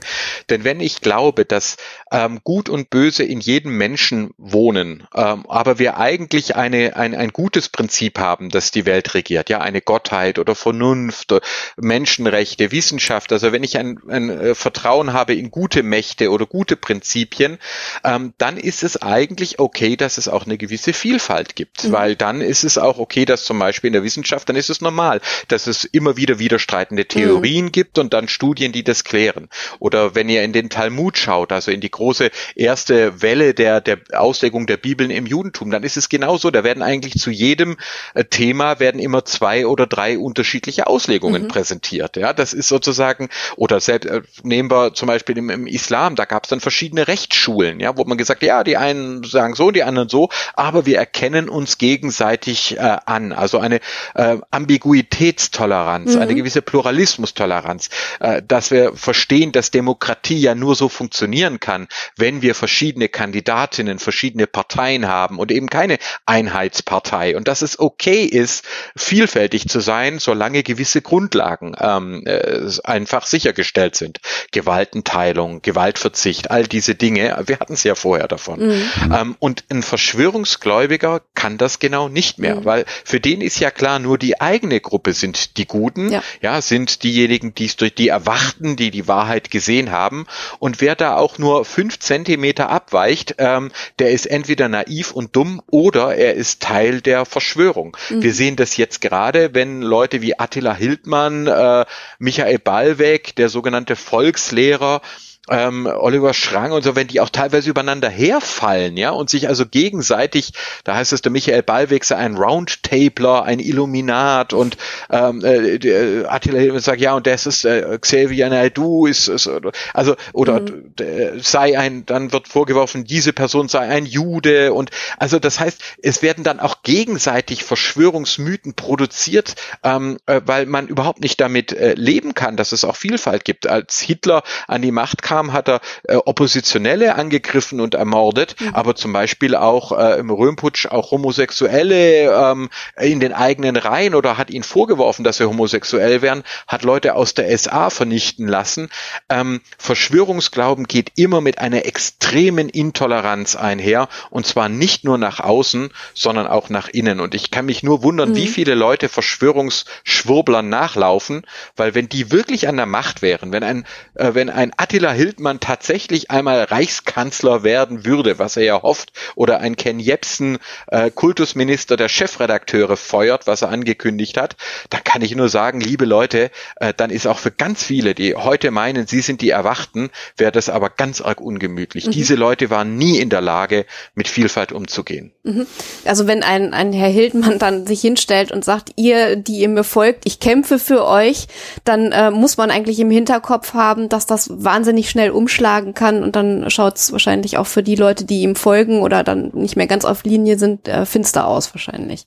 Denn wenn ich glaube, dass ähm, Gut und Böse in jedem Menschen wohnen, ähm, aber wir eigentlich eine, ein, ein gutes Prinzip haben, das die Welt regiert, ja, eine Gottheit oder Vernunft, Menschenrechte, Wissenschaft, also wenn ich ein, ein äh, Vertrauen habe in gute Mächte oder gute Prinzipien, ähm, dann ist es eigentlich okay, dass es auch eine gewisse Vielfalt gibt, mhm. weil dann ist es auch okay, dass zum Beispiel in der Wissenschaft, dann ist es normal, dass es immer wieder widerstreitende Theorien mhm. gibt und dann Studien, die das klären. Oder wenn ihr in den Talmud schaut, also in die große erste Welle der, der Auslegung der Bibeln im Judentum, dann ist es genauso. Da werden eigentlich zu jedem äh, Thema werden immer zwei oder drei unterschiedliche Auslegungen mhm. präsentiert. Ja, das ist sozusagen, oder selbst äh, nehmen wir zum Beispiel im, im Islam, da gab es dann verschiedene Rechtsschulen, ja, wo man gesagt, ja, die einen sagen so, die anderen so, aber wir erkennen uns gegenseitig äh, an. Also eine äh, Ambiguität Diversitätstoleranz, mhm. eine gewisse Pluralismustoleranz, äh, dass wir verstehen, dass Demokratie ja nur so funktionieren kann, wenn wir verschiedene Kandidatinnen, verschiedene Parteien haben und eben keine Einheitspartei und dass es okay ist, vielfältig zu sein, solange gewisse Grundlagen ähm, äh, einfach sichergestellt sind. Gewaltenteilung, Gewaltverzicht, all diese Dinge, wir hatten es ja vorher davon. Mhm. Ähm, und ein Verschwörungsgläubiger kann das genau nicht mehr, mhm. weil für den ist ja klar, nur die eigene Gruppe Gruppe sind die Guten, ja, ja sind diejenigen, die es durch die Erwachten, die die Wahrheit gesehen haben. Und wer da auch nur fünf Zentimeter abweicht, ähm, der ist entweder naiv und dumm oder er ist Teil der Verschwörung. Mhm. Wir sehen das jetzt gerade, wenn Leute wie Attila Hildmann, äh, Michael Ballweg, der sogenannte Volkslehrer, ähm, Oliver Schrang und so, wenn die auch teilweise übereinander herfallen, ja, und sich also gegenseitig, da heißt es der Michael Ballweg sei ein Roundtabler, ein Illuminat und ähm, äh, äh Attila sagt, ja, und das ist äh, Xavier Naidoo ist, ist also oder mhm. sei ein, dann wird vorgeworfen, diese Person sei ein Jude und also das heißt, es werden dann auch gegenseitig Verschwörungsmythen produziert, ähm, äh, weil man überhaupt nicht damit äh, leben kann, dass es auch Vielfalt gibt. Als Hitler an die Macht kam, kam, hat er äh, Oppositionelle angegriffen und ermordet, mhm. aber zum Beispiel auch äh, im Röhmputsch auch Homosexuelle ähm, in den eigenen Reihen oder hat ihnen vorgeworfen, dass sie homosexuell wären, hat Leute aus der SA vernichten lassen. Ähm, Verschwörungsglauben geht immer mit einer extremen Intoleranz einher und zwar nicht nur nach außen, sondern auch nach innen. Und ich kann mich nur wundern, mhm. wie viele Leute Verschwörungsschwurblern nachlaufen, weil wenn die wirklich an der Macht wären, wenn ein, äh, wenn ein Attila Hill Wildmann tatsächlich einmal Reichskanzler werden würde, was er ja hofft, oder ein Ken Jebsen äh, Kultusminister der Chefredakteure feuert, was er angekündigt hat, dann kann ich nur sagen, liebe Leute, äh, dann ist auch für ganz viele, die heute meinen, sie sind die Erwachten, wäre das aber ganz arg ungemütlich. Mhm. Diese Leute waren nie in der Lage, mit Vielfalt umzugehen. Mhm. Also wenn ein, ein Herr Hildmann dann sich hinstellt und sagt, ihr, die ihr mir folgt, ich kämpfe für euch, dann äh, muss man eigentlich im Hinterkopf haben, dass das wahnsinnig schnell umschlagen kann und dann schaut es wahrscheinlich auch für die Leute, die ihm folgen oder dann nicht mehr ganz auf Linie sind, äh, finster aus wahrscheinlich.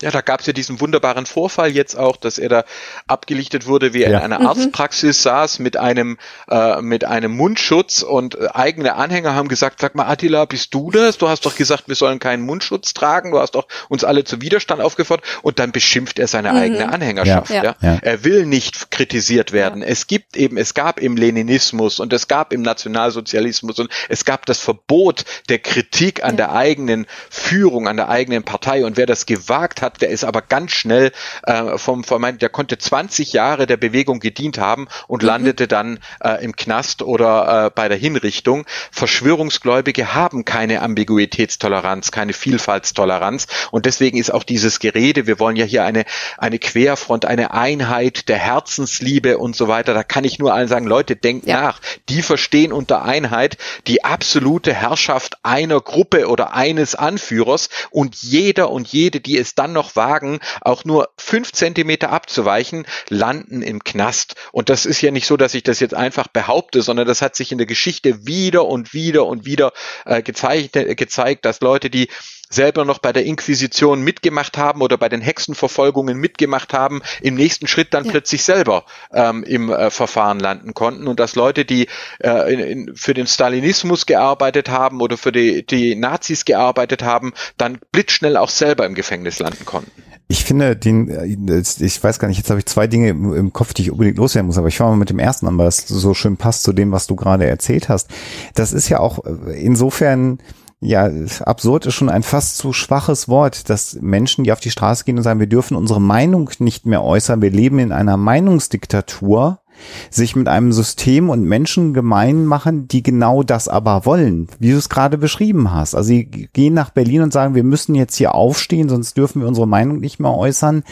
Ja, da gab es ja diesen wunderbaren Vorfall jetzt auch, dass er da abgelichtet wurde, wie er ja. in einer mhm. Arztpraxis saß mit einem äh, mit einem Mundschutz und äh, eigene Anhänger haben gesagt, sag mal Attila, bist du das? Du hast doch gesagt, wir sollen keinen Mundschutz tragen. Du hast doch uns alle zu Widerstand aufgefordert und dann beschimpft er seine mhm. eigene Anhängerschaft. Ja. Ja. ja. Er will nicht kritisiert werden. Es gibt eben, es gab im Leninismus und es gab im Nationalsozialismus und es gab das Verbot der Kritik an der eigenen Führung, an der eigenen Partei und wer das gewagt hat, der ist aber ganz schnell äh, vom vermeint, der konnte 20 Jahre der Bewegung gedient haben und mhm. landete dann äh, im Knast oder äh, bei der Hinrichtung. Verschwörungsgläubige haben keine Ambiguitätstoleranz, keine Vielfaltstoleranz und deswegen ist auch dieses Gerede, wir wollen ja hier eine eine Querfront, eine Einheit der Herzensliebe und so weiter. Da kann ich nur allen sagen, Leute, denkt ja. nach. Die verstehen unter Einheit die absolute Herrschaft einer Gruppe oder eines Anführers und jeder und jede, die es dann noch wagen, auch nur fünf Zentimeter abzuweichen, landen im Knast. Und das ist ja nicht so, dass ich das jetzt einfach behaupte, sondern das hat sich in der Geschichte wieder und wieder und wieder äh, gezeigt, gezeigt, dass Leute, die selber noch bei der Inquisition mitgemacht haben oder bei den Hexenverfolgungen mitgemacht haben, im nächsten Schritt dann ja. plötzlich selber ähm, im äh, Verfahren landen konnten und dass Leute, die äh, in, in, für den Stalinismus gearbeitet haben oder für die, die Nazis gearbeitet haben, dann blitzschnell auch selber im Gefängnis landen konnten. Ich finde den, äh, ich weiß gar nicht, jetzt habe ich zwei Dinge im Kopf, die ich unbedingt loswerden muss, aber ich fange mal mit dem ersten an, weil es so schön passt zu dem, was du gerade erzählt hast. Das ist ja auch äh, insofern ja, absurd ist schon ein fast zu schwaches Wort, dass Menschen, die auf die Straße gehen und sagen, wir dürfen unsere Meinung nicht mehr äußern, wir leben in einer Meinungsdiktatur, sich mit einem System und Menschen gemein machen, die genau das aber wollen, wie du es gerade beschrieben hast. Also sie gehen nach Berlin und sagen, wir müssen jetzt hier aufstehen, sonst dürfen wir unsere Meinung nicht mehr äußern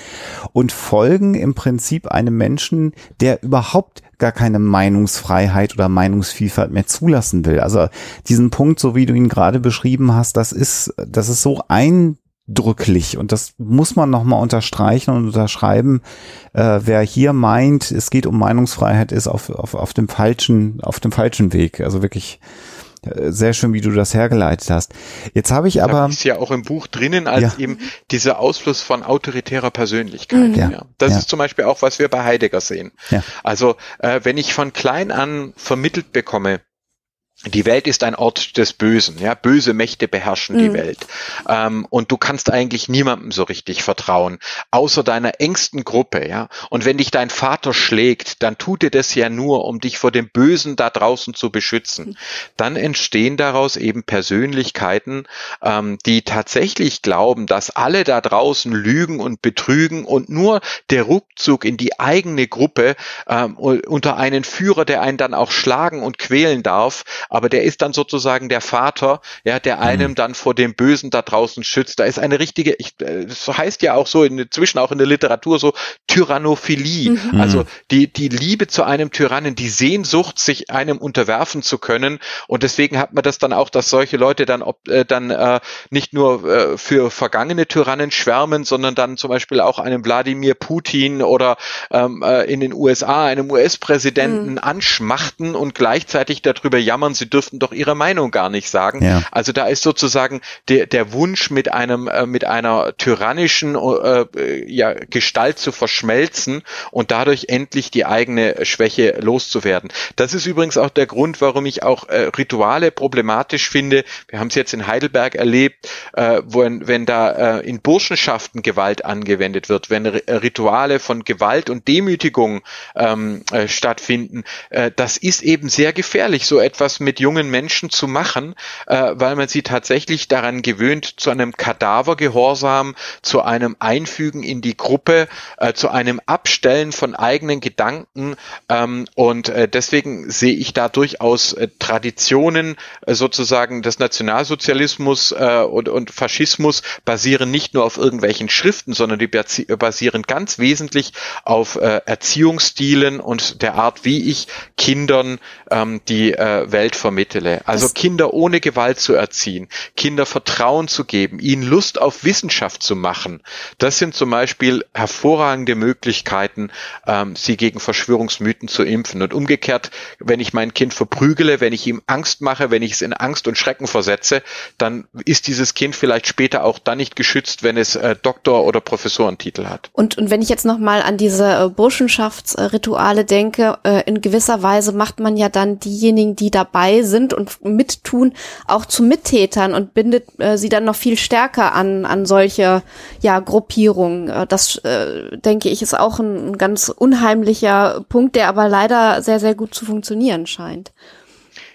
und folgen im Prinzip einem Menschen, der überhaupt gar keine Meinungsfreiheit oder Meinungsvielfalt mehr zulassen will. Also diesen Punkt, so wie du ihn gerade beschrieben hast, das ist, das ist so ein drücklich und das muss man nochmal unterstreichen und unterschreiben. Äh, wer hier meint, es geht um Meinungsfreiheit, ist auf, auf, auf dem falschen, auf dem falschen Weg. Also wirklich äh, sehr schön, wie du das hergeleitet hast. Jetzt habe ich aber. Das ist ja auch im Buch drinnen als ja. eben dieser Ausfluss von autoritärer Persönlichkeit. Mhm. Ja. Das ja. ist zum Beispiel auch, was wir bei Heidegger sehen. Ja. Also, äh, wenn ich von klein an vermittelt bekomme, die Welt ist ein Ort des Bösen, ja, böse Mächte beherrschen mhm. die Welt. Ähm, und du kannst eigentlich niemandem so richtig vertrauen, außer deiner engsten Gruppe, ja. Und wenn dich dein Vater schlägt, dann tut er das ja nur, um dich vor dem Bösen da draußen zu beschützen. Dann entstehen daraus eben Persönlichkeiten, ähm, die tatsächlich glauben, dass alle da draußen lügen und betrügen und nur der Rückzug in die eigene Gruppe ähm, unter einen Führer, der einen dann auch schlagen und quälen darf, aber der ist dann sozusagen der Vater, ja, der einem mhm. dann vor dem Bösen da draußen schützt. Da ist eine richtige, ich, äh, das heißt ja auch so inzwischen auch in der Literatur so Tyrannophilie, mhm. also mhm. die die Liebe zu einem Tyrannen, die Sehnsucht, sich einem unterwerfen zu können und deswegen hat man das dann auch, dass solche Leute dann ob, äh, dann äh, nicht nur äh, für vergangene Tyrannen schwärmen, sondern dann zum Beispiel auch einem Wladimir Putin oder ähm, äh, in den USA einem US-Präsidenten mhm. anschmachten und gleichzeitig darüber jammern, sie dürften doch ihre Meinung gar nicht sagen. Ja. Also da ist sozusagen der, der Wunsch mit einem äh, mit einer tyrannischen äh, ja, Gestalt zu verschmelzen und dadurch endlich die eigene Schwäche loszuwerden. Das ist übrigens auch der Grund, warum ich auch äh, Rituale problematisch finde. Wir haben es jetzt in Heidelberg erlebt, äh, wo, wenn da äh, in Burschenschaften Gewalt angewendet wird, wenn Rituale von Gewalt und Demütigung ähm, äh, stattfinden. Äh, das ist eben sehr gefährlich, so etwas mit jungen Menschen zu machen, äh, weil man sie tatsächlich daran gewöhnt, zu einem Kadavergehorsam, zu einem Einfügen in die Gruppe, äh, zu einem Abstellen von eigenen Gedanken. Ähm, und äh, deswegen sehe ich da durchaus äh, Traditionen äh, sozusagen des Nationalsozialismus äh, und, und Faschismus basieren nicht nur auf irgendwelchen Schriften, sondern die basieren ganz wesentlich auf Erziehungsstilen und der Art, wie ich Kindern ähm, die Welt vermittele. Also das Kinder ohne Gewalt zu erziehen, Kinder Vertrauen zu geben, ihnen Lust auf Wissenschaft zu machen. Das sind zum Beispiel hervorragende Möglichkeiten, ähm, sie gegen Verschwörungsmythen zu impfen. Und umgekehrt, wenn ich mein Kind verprügele, wenn ich ihm Angst mache, wenn ich es in Angst und Schrecken versetze, dann ist dieses Kind vielleicht später auch dann nicht geschützt, wenn es äh, Doktor- oder Professorentitel hat. Und, und wenn ich jetzt nochmal an diese äh, Burschenschaftsrituale denke, äh, in gewisser Weise macht man ja dann diejenigen, die dabei sind und mittun, auch zu Mittätern und bindet äh, sie dann noch viel stärker an, an solche ja, Gruppierungen. Äh, das, äh, denke ich, ist auch ein, ein ganz unheimlicher Punkt, der aber leider sehr, sehr gut zu funktionieren scheint.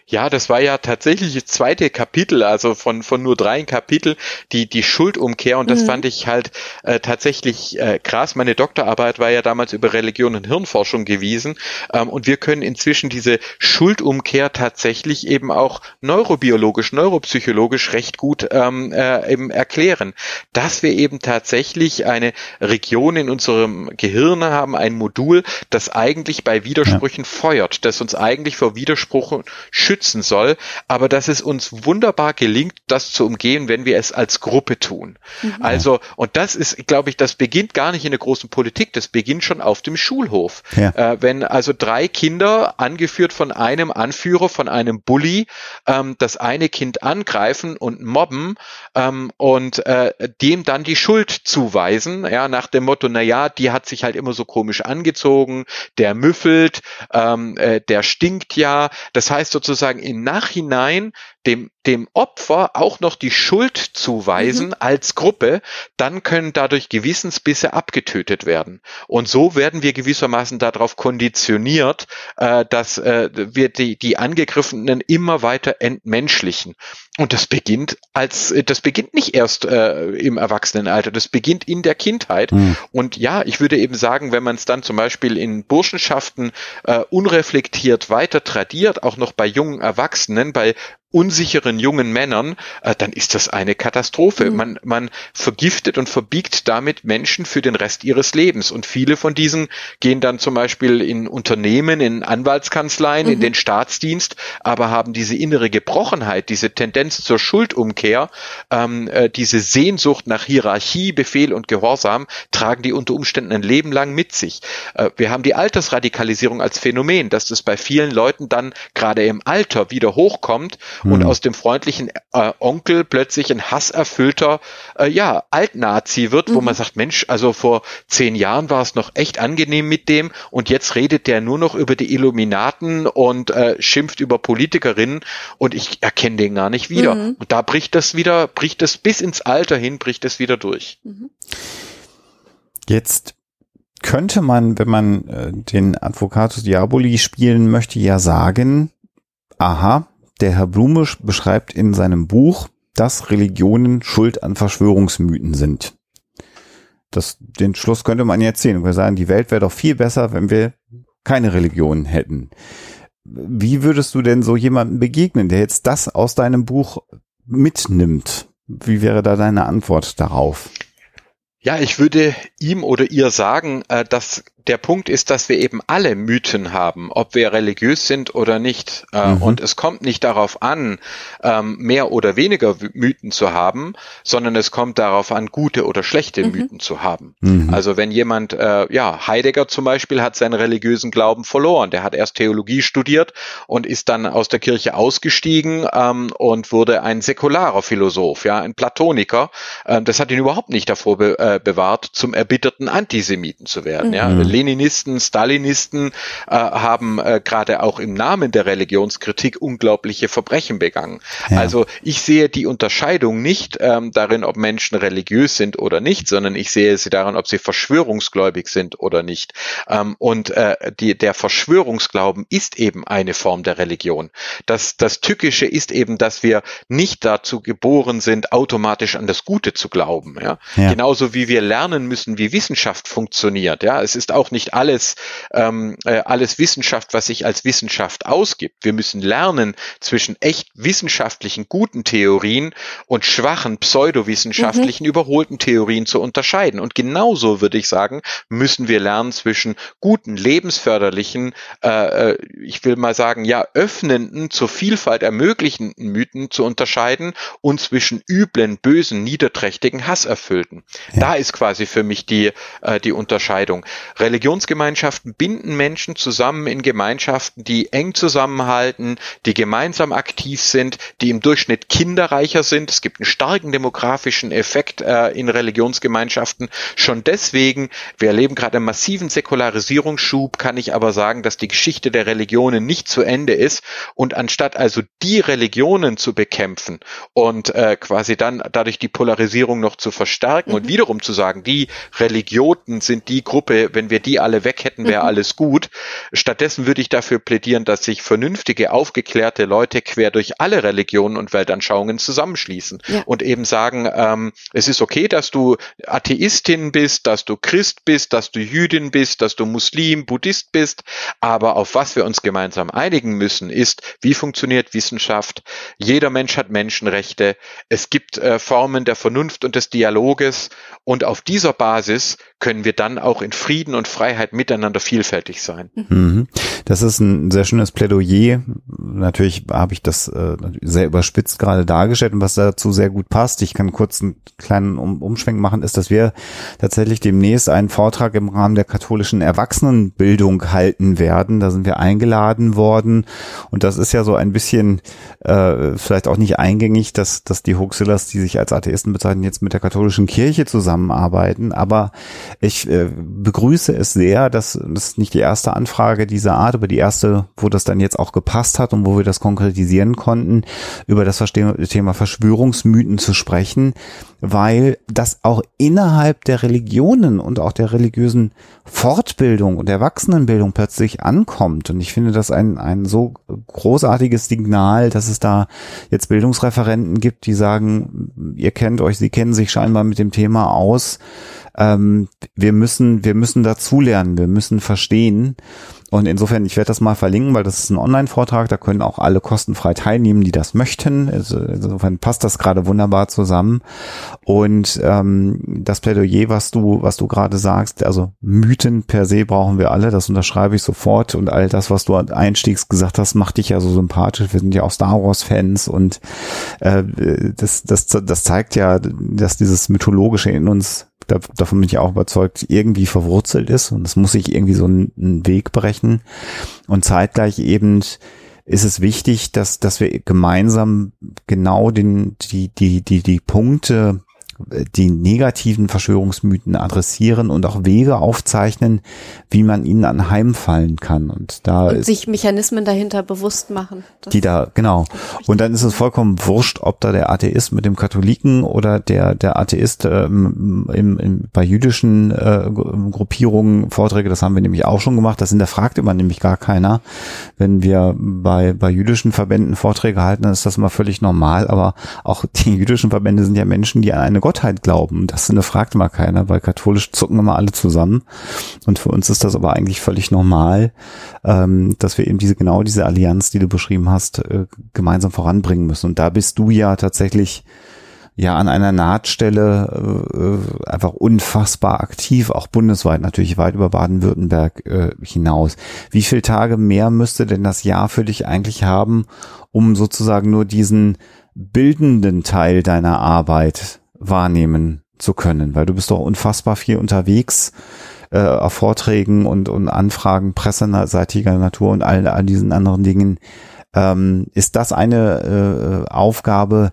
Ja, das war ja tatsächlich das zweite Kapitel, also von, von nur drei Kapitel, die, die Schuldumkehr. Und das mhm. fand ich halt äh, tatsächlich äh, krass. Meine Doktorarbeit war ja damals über Religion und Hirnforschung gewesen. Ähm, und wir können inzwischen diese Schuldumkehr tatsächlich eben auch neurobiologisch, neuropsychologisch recht gut ähm, äh, eben erklären. Dass wir eben tatsächlich eine Region in unserem Gehirn haben, ein Modul, das eigentlich bei Widersprüchen ja. feuert, das uns eigentlich vor Widersprüchen schützt schützen soll, aber dass es uns wunderbar gelingt, das zu umgehen, wenn wir es als Gruppe tun. Mhm. Also, und das ist, glaube ich, das beginnt gar nicht in der großen Politik, das beginnt schon auf dem Schulhof. Ja. Äh, wenn also drei Kinder, angeführt von einem Anführer, von einem Bully, ähm, das eine Kind angreifen und mobben ähm, und äh, dem dann die Schuld zuweisen, ja, nach dem Motto, na ja, die hat sich halt immer so komisch angezogen, der müffelt, ähm, äh, der stinkt ja. Das heißt sozusagen im Nachhinein dem, dem Opfer auch noch die Schuld zuweisen mhm. als Gruppe, dann können dadurch Gewissensbisse abgetötet werden. Und so werden wir gewissermaßen darauf konditioniert, äh, dass äh, wir die, die Angegriffenen immer weiter entmenschlichen. Und das beginnt als, das beginnt nicht erst äh, im Erwachsenenalter, das beginnt in der Kindheit. Mhm. Und ja, ich würde eben sagen, wenn man es dann zum Beispiel in Burschenschaften äh, unreflektiert weiter tradiert, auch noch bei jungen Erwachsenen, bei unsicheren jungen Männern, äh, dann ist das eine Katastrophe. Mhm. Man, man vergiftet und verbiegt damit Menschen für den Rest ihres Lebens. Und viele von diesen gehen dann zum Beispiel in Unternehmen, in Anwaltskanzleien, mhm. in den Staatsdienst, aber haben diese innere Gebrochenheit, diese Tendenz zur Schuldumkehr, ähm, äh, diese Sehnsucht nach Hierarchie, Befehl und Gehorsam, tragen die unter Umständen ein Leben lang mit sich. Äh, wir haben die Altersradikalisierung als Phänomen, dass das bei vielen Leuten dann gerade im Alter wieder hochkommt mhm. und aus dem freundlichen äh, Onkel plötzlich ein hasserfüllter, äh, ja, Altnazi wird, mhm. wo man sagt, Mensch, also vor zehn Jahren war es noch echt angenehm mit dem und jetzt redet der nur noch über die Illuminaten und äh, schimpft über Politikerinnen und ich erkenne den gar nicht wieder. Mhm. Und da bricht das wieder, bricht das bis ins Alter hin, bricht das wieder durch. Mhm. Jetzt könnte man, wenn man äh, den Advocatus Diaboli spielen möchte, ja sagen, aha, der Herr Blume beschreibt in seinem Buch, dass Religionen schuld an Verschwörungsmythen sind. Das, den Schluss könnte man jetzt sehen. Wir sagen, die Welt wäre doch viel besser, wenn wir keine Religionen hätten. Wie würdest du denn so jemandem begegnen, der jetzt das aus deinem Buch mitnimmt? Wie wäre da deine Antwort darauf? Ja, ich würde ihm oder ihr sagen, äh, dass der Punkt ist, dass wir eben alle Mythen haben, ob wir religiös sind oder nicht. Äh, mhm. Und es kommt nicht darauf an, ähm, mehr oder weniger Mythen zu haben, sondern es kommt darauf an, gute oder schlechte mhm. Mythen zu haben. Mhm. Also wenn jemand, äh, ja, Heidegger zum Beispiel hat seinen religiösen Glauben verloren. Der hat erst Theologie studiert und ist dann aus der Kirche ausgestiegen ähm, und wurde ein säkularer Philosoph, ja, ein Platoniker. Ähm, das hat ihn überhaupt nicht davor be äh, bewahrt, zum erbitterten Antisemiten zu werden. Ja. Leninisten, Stalinisten äh, haben äh, gerade auch im Namen der Religionskritik unglaubliche Verbrechen begangen. Ja. Also ich sehe die Unterscheidung nicht ähm, darin, ob Menschen religiös sind oder nicht, sondern ich sehe sie darin, ob sie verschwörungsgläubig sind oder nicht. Ähm, und äh, die, der Verschwörungsglauben ist eben eine Form der Religion. Das, das Tückische ist eben, dass wir nicht dazu geboren sind, automatisch an das Gute zu glauben. Ja? ja. Genauso wie wir lernen müssen, wie Wissenschaft funktioniert. Ja, es ist auch auch nicht alles, ähm, äh, alles Wissenschaft, was sich als Wissenschaft ausgibt. Wir müssen lernen, zwischen echt wissenschaftlichen guten Theorien und schwachen pseudowissenschaftlichen mhm. überholten Theorien zu unterscheiden. Und genauso würde ich sagen, müssen wir lernen, zwischen guten, lebensförderlichen, äh, äh ich will mal sagen, ja, öffnenden, zur Vielfalt ermöglichenden Mythen zu unterscheiden und zwischen üblen, bösen, niederträchtigen, hasserfüllten. Ja. Da ist quasi für mich die, äh, die Unterscheidung. Religion Religionsgemeinschaften binden Menschen zusammen in Gemeinschaften, die eng zusammenhalten, die gemeinsam aktiv sind, die im Durchschnitt kinderreicher sind. Es gibt einen starken demografischen Effekt äh, in Religionsgemeinschaften. Schon deswegen, wir erleben gerade einen massiven Säkularisierungsschub, kann ich aber sagen, dass die Geschichte der Religionen nicht zu Ende ist. Und anstatt also die Religionen zu bekämpfen und äh, quasi dann dadurch die Polarisierung noch zu verstärken mhm. und wiederum zu sagen, die Religioten sind die Gruppe, wenn wir die alle weg hätten, wäre mhm. alles gut. Stattdessen würde ich dafür plädieren, dass sich vernünftige, aufgeklärte Leute quer durch alle Religionen und Weltanschauungen zusammenschließen ja. und eben sagen, ähm, es ist okay, dass du Atheistin bist, dass du Christ bist, dass du Jüdin bist, dass du Muslim, Buddhist bist, aber auf was wir uns gemeinsam einigen müssen, ist, wie funktioniert Wissenschaft? Jeder Mensch hat Menschenrechte. Es gibt äh, Formen der Vernunft und des Dialoges und auf dieser Basis können wir dann auch in Frieden und und Freiheit miteinander vielfältig sein. Mhm. Das ist ein sehr schönes Plädoyer. Natürlich habe ich das äh, sehr überspitzt gerade dargestellt und was dazu sehr gut passt. Ich kann kurz einen kleinen um Umschwenk machen, ist, dass wir tatsächlich demnächst einen Vortrag im Rahmen der katholischen Erwachsenenbildung halten werden. Da sind wir eingeladen worden und das ist ja so ein bisschen äh, vielleicht auch nicht eingängig, dass, dass die Hoaxillas, die sich als Atheisten bezeichnen, jetzt mit der katholischen Kirche zusammenarbeiten. Aber ich äh, begrüße es sehr, dass das ist nicht die erste Anfrage dieser Art, aber die erste, wo das dann jetzt auch gepasst hat und wo wir das konkretisieren konnten, über das Thema Verschwörungsmythen zu sprechen, weil das auch innerhalb der Religionen und auch der religiösen Fortbildung und Erwachsenenbildung plötzlich ankommt. Und ich finde das ein, ein so großartiges Signal, dass es da jetzt Bildungsreferenten gibt, die sagen, ihr kennt euch, sie kennen sich scheinbar mit dem Thema aus. Ähm, wir müssen, wir müssen dazulernen, wir müssen verstehen. Und insofern, ich werde das mal verlinken, weil das ist ein Online-Vortrag, da können auch alle kostenfrei teilnehmen, die das möchten. Also insofern passt das gerade wunderbar zusammen. Und ähm, das Plädoyer, was du, was du gerade sagst, also Mythen per se brauchen wir alle, das unterschreibe ich sofort. Und all das, was du einstiegs gesagt hast, macht dich ja so sympathisch. Wir sind ja auch Star Wars-Fans und äh, das, das, das zeigt ja, dass dieses Mythologische in uns da, davon bin ich auch überzeugt, irgendwie verwurzelt ist und es muss sich irgendwie so einen, Weg brechen. Und zeitgleich eben ist es wichtig, dass, dass wir gemeinsam genau den, die, die, die, die Punkte die negativen Verschwörungsmythen adressieren und auch Wege aufzeichnen, wie man ihnen anheimfallen kann. Und da und sich Mechanismen dahinter bewusst machen. Die da, genau. Und dann ist es vollkommen wurscht, ob da der Atheist mit dem Katholiken oder der, der Atheist ähm, im, im, bei jüdischen äh, Gruppierungen Vorträge, das haben wir nämlich auch schon gemacht, das hinterfragt immer nämlich gar keiner. Wenn wir bei, bei jüdischen Verbänden Vorträge halten, dann ist das immer völlig normal, aber auch die jüdischen Verbände sind ja Menschen, die an eine Gottheit glauben. Das fragt immer keiner, weil katholisch zucken immer alle zusammen. Und für uns ist das aber eigentlich völlig normal, ähm, dass wir eben diese genau diese Allianz, die du beschrieben hast, äh, gemeinsam voranbringen müssen. Und da bist du ja tatsächlich ja an einer Nahtstelle äh, einfach unfassbar aktiv, auch bundesweit natürlich weit über Baden-Württemberg äh, hinaus. Wie viele Tage mehr müsste denn das Jahr für dich eigentlich haben, um sozusagen nur diesen bildenden Teil deiner Arbeit wahrnehmen zu können, weil du bist doch unfassbar viel unterwegs äh, auf Vorträgen und, und Anfragen presseseitiger Natur und all, all diesen anderen Dingen. Ähm, ist das eine äh, Aufgabe,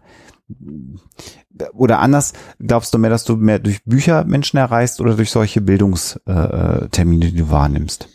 oder anders, glaubst du mehr, dass du mehr durch Bücher Menschen erreichst oder durch solche Bildungstermine, die du wahrnimmst?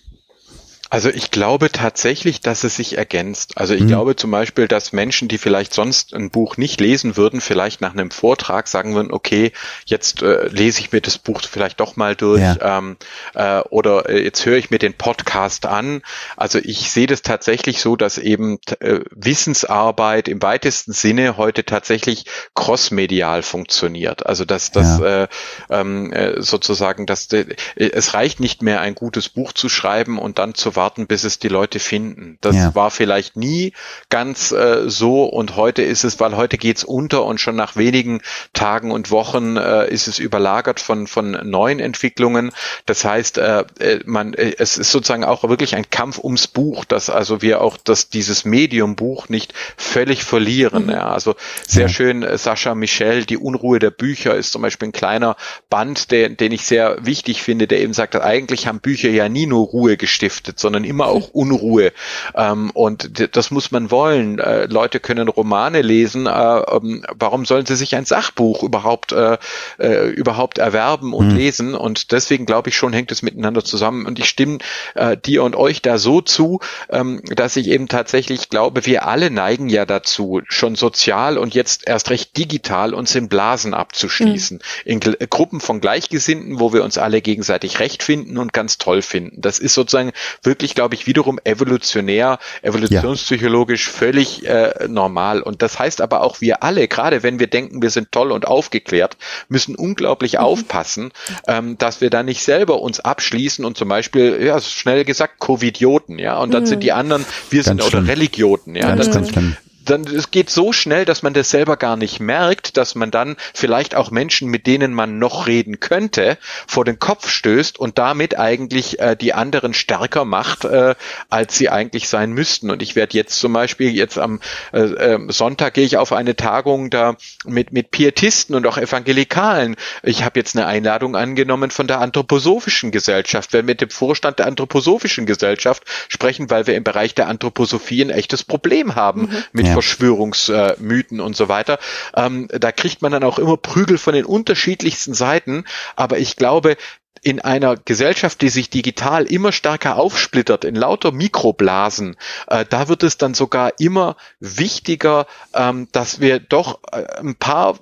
Also ich glaube tatsächlich, dass es sich ergänzt. Also ich mhm. glaube zum Beispiel, dass Menschen, die vielleicht sonst ein Buch nicht lesen würden, vielleicht nach einem Vortrag sagen würden, okay, jetzt äh, lese ich mir das Buch vielleicht doch mal durch ja. ähm, äh, oder äh, jetzt höre ich mir den Podcast an. Also ich sehe das tatsächlich so, dass eben äh, Wissensarbeit im weitesten Sinne heute tatsächlich crossmedial funktioniert. Also dass das ja. äh, ähm, äh, sozusagen, dass äh, es reicht nicht mehr ein gutes Buch zu schreiben und dann zu warten, bis es die Leute finden. Das ja. war vielleicht nie ganz äh, so und heute ist es, weil heute geht's unter und schon nach wenigen Tagen und Wochen äh, ist es überlagert von, von neuen Entwicklungen. Das heißt, äh, äh man, äh, es ist sozusagen auch wirklich ein Kampf ums Buch, dass also wir auch das, dieses Medium-Buch nicht völlig verlieren. Mhm. Ja, also sehr ja. schön, äh, Sascha Michel, die Unruhe der Bücher ist zum Beispiel ein kleiner Band, der, den ich sehr wichtig finde, der eben sagt, eigentlich haben Bücher ja nie nur Ruhe gestiftet, sondern immer auch Unruhe. Ähm, und das muss man wollen. Äh, Leute können Romane lesen. Äh, ähm, warum sollen sie sich ein Sachbuch überhaupt äh, äh, überhaupt erwerben und mhm. lesen? Und deswegen glaube ich schon, hängt es miteinander zusammen. Und ich stimme äh, dir und euch da so zu, ähm, dass ich eben tatsächlich glaube, wir alle neigen ja dazu, schon sozial und jetzt erst recht digital uns in Blasen abzuschließen. Mhm. In Gl Gruppen von Gleichgesinnten, wo wir uns alle gegenseitig recht finden und ganz toll finden. Das ist sozusagen wirklich wirklich, glaube ich, wiederum evolutionär, evolutionspsychologisch ja. völlig äh, normal. Und das heißt aber auch, wir alle, gerade wenn wir denken, wir sind toll und aufgeklärt, müssen unglaublich mhm. aufpassen, ähm, dass wir da nicht selber uns abschließen und zum Beispiel, ja, schnell gesagt, Covidioten, ja, und dann mhm. sind die anderen, wir sind oder Religioten, ja. Ganz, dann, ganz schlimm dann es geht so schnell, dass man das selber gar nicht merkt, dass man dann vielleicht auch Menschen, mit denen man noch reden könnte, vor den Kopf stößt und damit eigentlich äh, die anderen stärker macht, äh, als sie eigentlich sein müssten. Und ich werde jetzt zum Beispiel jetzt am äh, äh, Sonntag gehe ich auf eine Tagung da mit mit Pietisten und auch Evangelikalen. Ich habe jetzt eine Einladung angenommen von der Anthroposophischen Gesellschaft. Wir mit dem Vorstand der Anthroposophischen Gesellschaft sprechen, weil wir im Bereich der Anthroposophie ein echtes Problem haben mhm. mit ja. Verschwörungsmythen und so weiter. Ähm, da kriegt man dann auch immer Prügel von den unterschiedlichsten Seiten. Aber ich glaube, in einer Gesellschaft, die sich digital immer stärker aufsplittert in lauter Mikroblasen, äh, da wird es dann sogar immer wichtiger, ähm, dass wir doch äh, ein paar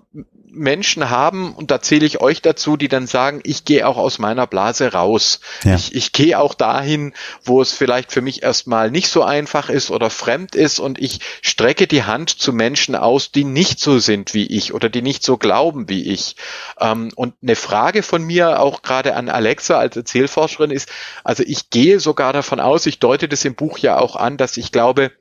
Menschen haben, und da zähle ich euch dazu, die dann sagen, ich gehe auch aus meiner Blase raus. Ja. Ich, ich gehe auch dahin, wo es vielleicht für mich erstmal nicht so einfach ist oder fremd ist und ich strecke die Hand zu Menschen aus, die nicht so sind wie ich oder die nicht so glauben wie ich. Ähm, und eine Frage von mir auch gerade an Alexa als Erzählforscherin ist, also ich gehe sogar davon aus, ich deute das im Buch ja auch an, dass ich glaube,